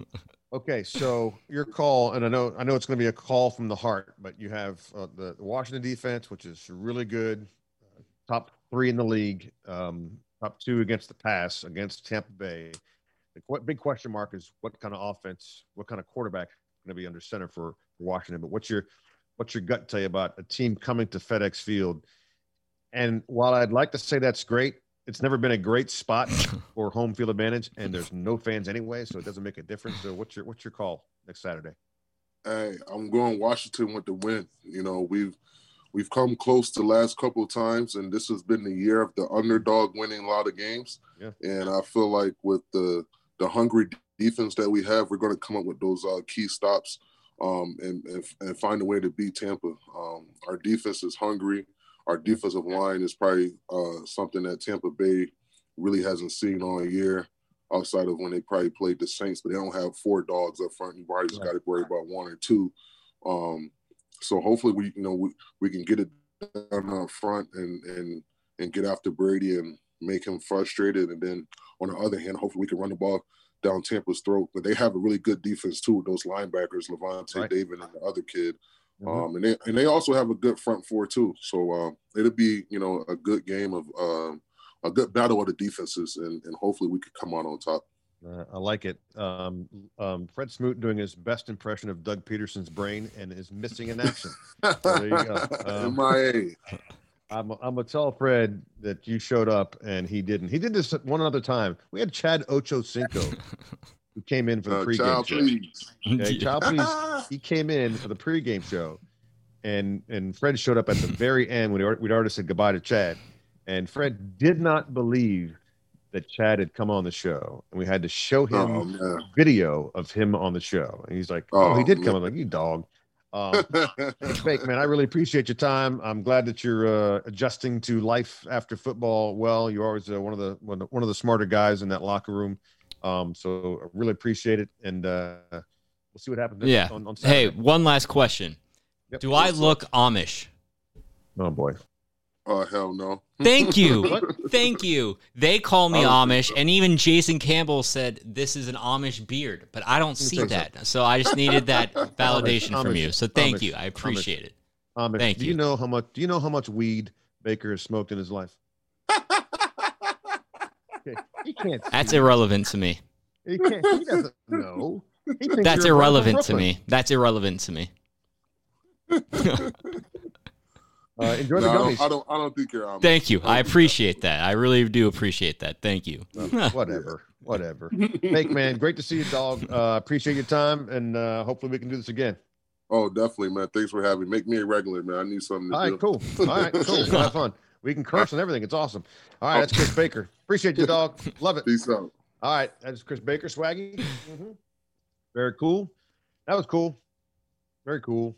*laughs* Okay, so your call, and I know I know it's going to be a call from the heart, but you have uh, the, Washington defense, which is really good, uh, top three in the league, um, top two against the pass against Tampa Bay. The qu- big question mark is what kind of offense, what kind of quarterback going to be under center for, for Washington. But what's your what's your gut tell you about a team coming to FedEx Field? And while I'd like to say that's great, it's never been a great spot *laughs* for home field advantage, and there's no fans anyway, so it doesn't make a difference. So what's your what's your call next Saturday? Hey, I'm going Washington with the win. You know, we've we've come close the last couple of times, and this has been the year of the underdog winning a lot of games. Yeah. And I feel like with the the hungry defense that we have, we're going to come up with those uh, key stops um, and, and and find a way to beat Tampa. Um, our defense is hungry. Our defensive line is probably uh, something that Tampa Bay really hasn't seen all year, outside of when they probably played the Saints. But they don't have four dogs up front. You've already Right. got to worry about one or two. Um, so hopefully we you know we, we can get it down up front and and and get after Brady and make him frustrated. And then on the other hand, hopefully we can run the ball down Tampa's throat. But they have a really good defense too. Those linebackers, Lavonte Right. David and the other kid. Mhm. Um, and they and they also have a good front four too. So um, it'll be you know a good game of um, a good battle of the defenses, and, and hopefully we could come out on top. Uh, I like it. Um, um, Fred Smoot doing his best impression of Doug Pederson's brain and is missing in action. there you go. *laughs* Um, MIA. I'm, I'm gonna tell Fred that you showed up and he didn't. He did this one other time. We had Chad Ocho Cinco *laughs* who came in for the Uh, pregame child, show. please. Okay, child, please. He came in for the pregame show, and and Fred showed up at the very end when we we'd already said goodbye to Chad, and Fred did not believe that Chad had come on the show, and we had to show him Oh man. video of him on the show, and he's like, "Oh, he Oh, did come." man. I'm like, "You dog." Um, *laughs* Fake man, I really appreciate your time. I'm glad that you're uh, adjusting to life after football. Well, you're always uh, one of the one of the- one of the smarter guys in that locker room. Um, so I really appreciate it, and uh, we'll see what happens. Yeah. On, on Hey, one last question. Yep. Do I look Amish? oh boy, oh hell no. Thank you. *laughs* Thank you. They call me I don't Amish, and even Jason Campbell said this is an Amish beard, but I don't see say so. that. So I just needed that *laughs* validation from Amish, you. So thank Amish, you. I appreciate it. Amish, Thank do you. you know how much? Do you know how much weed Baker has smoked in his life? Okay, He can't. That's see. irrelevant to me. He can't. He doesn't know. He That's you're a brother from irrelevant to me. That's irrelevant to me. *laughs* Uh, enjoy the No, I, don't, I don't. I don't think you're. Amish. Thank you. I appreciate that. I really do appreciate that. Thank you. Uh, whatever, whatever. *laughs* Fake man, great to see you, dog. Uh, appreciate your time, and uh, hopefully we can do this again. Oh, definitely, man. Thanks for having me. Make me a regular, man. I need something to All do. right, cool. All right, cool. *laughs* Have fun. We can curse and everything. It's awesome. All right, that's Chris Baker. Appreciate you, dog. Love it. Peace out. All right, that's Chris Baker, Swaggy. Mm-hmm. Very cool. That was cool. Very cool.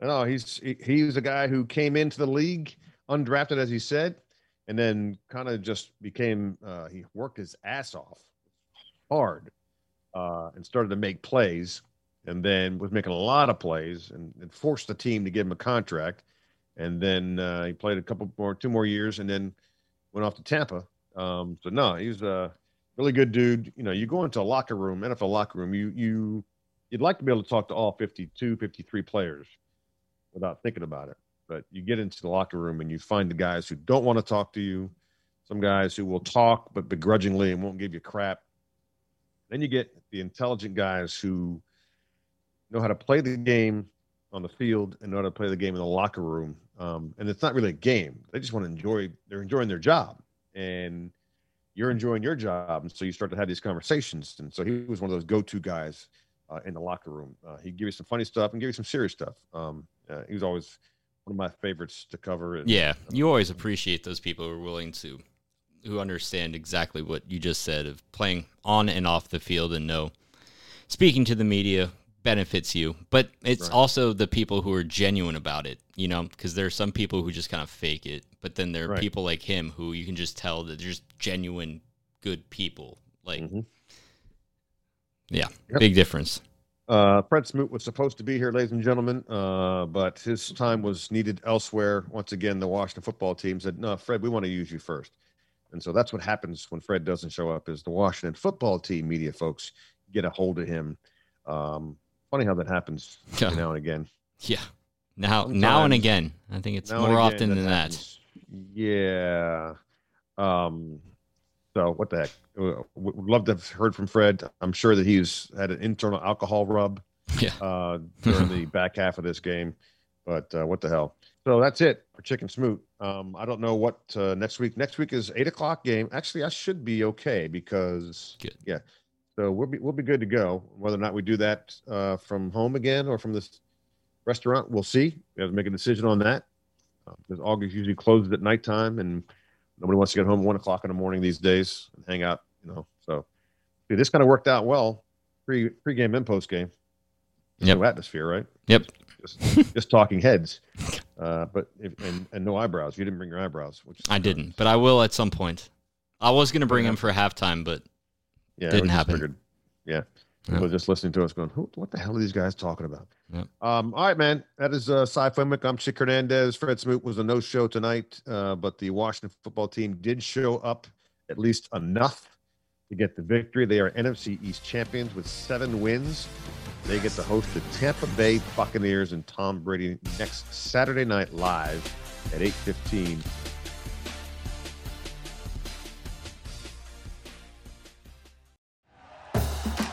I know he's he, he's a guy who came into the league undrafted, as he said, and then kind of just became. Uh, he worked his ass off hard uh, and started to make plays, and then was making a lot of plays and, and forced the team to give him a contract, and then uh, he played a couple more, two more years, and then went off to Tampa. Um, so no, he's a really good dude. You know, you go into a locker room, NFL locker room, you you you'd like to be able to talk to all 52, 53 players without thinking about it. But you get into the locker room and you find the guys who don't want to talk to you, some guys who will talk but begrudgingly and won't give you crap. Then you get the intelligent guys who know how to play the game on the field and know how to play the game in the locker room. Um, and it's not really a game; they just want to enjoy. They're enjoying their job, and you're enjoying your job, and so you start to have these conversations. And so he was one of those go-to guys uh, in the locker room. Uh, he'd give you some funny stuff and give you some serious stuff. Um, uh, he was always one of my favorites to cover. And, Yeah, you always appreciate those people who are willing to, who understand exactly what you just said of playing on and off the field and know speaking to the media benefits you. But it's Right. also the people who are genuine about it, you know, because there are some people who just kind of fake it, but then there are Right. people like him who you can just tell that they're just genuine good people. Like, Mhm. yeah, Yep. big difference. Uh, Fred Smoot was supposed to be here, ladies and gentlemen, uh, but his time was needed elsewhere. Once again, the Washington football team said, "No, Fred, we want to use you first. And so that's what happens when Fred doesn't show up. Is the Washington football team media folks get a hold of him? Um, funny how that happens *laughs* Yeah. now and again. Yeah. Now, now and again, I think it's more often than that. Yeah. Um, so what the heck? Uh, would love to have heard from Fred. I'm sure that he's had an internal alcohol rub *laughs* Yeah. uh, *laughs* during the back half of this game. But uh, what the hell? So that's it for Chicken Smoot. Um, I don't know what uh, next week. Next week is eight o'clock game. Actually, I should be okay because Good. yeah. So we'll be we'll be good to go. Whether or not we do that uh, from home again or from this restaurant, we'll see. We have to make a decision on that. Uh, because August usually closes at nighttime, and nobody wants to get home at one o'clock in the morning these days and hang out. You know, so see, this kind of worked out well pre pre-game and post-game. Yep. No atmosphere, right? Yep. Just, just talking heads, uh, but if, and and no eyebrows. You didn't bring your eyebrows, which I didn't, but I will at some point. I was gonna bring Yeah. him for halftime, but Yeah, didn't happen. figured- yeah. People just listening to us going, Who, what the hell are these guys talking about? Um, all right, man. That is uh, Cy Fenwick. I'm Chick Hernandez. Fred Smoot was a no show tonight, uh, but the Washington football team did show up at least enough to get the victory. They are NFC East champions with seven wins. They get to host the Tampa Bay Buccaneers and Tom Brady next Saturday night live at 8:15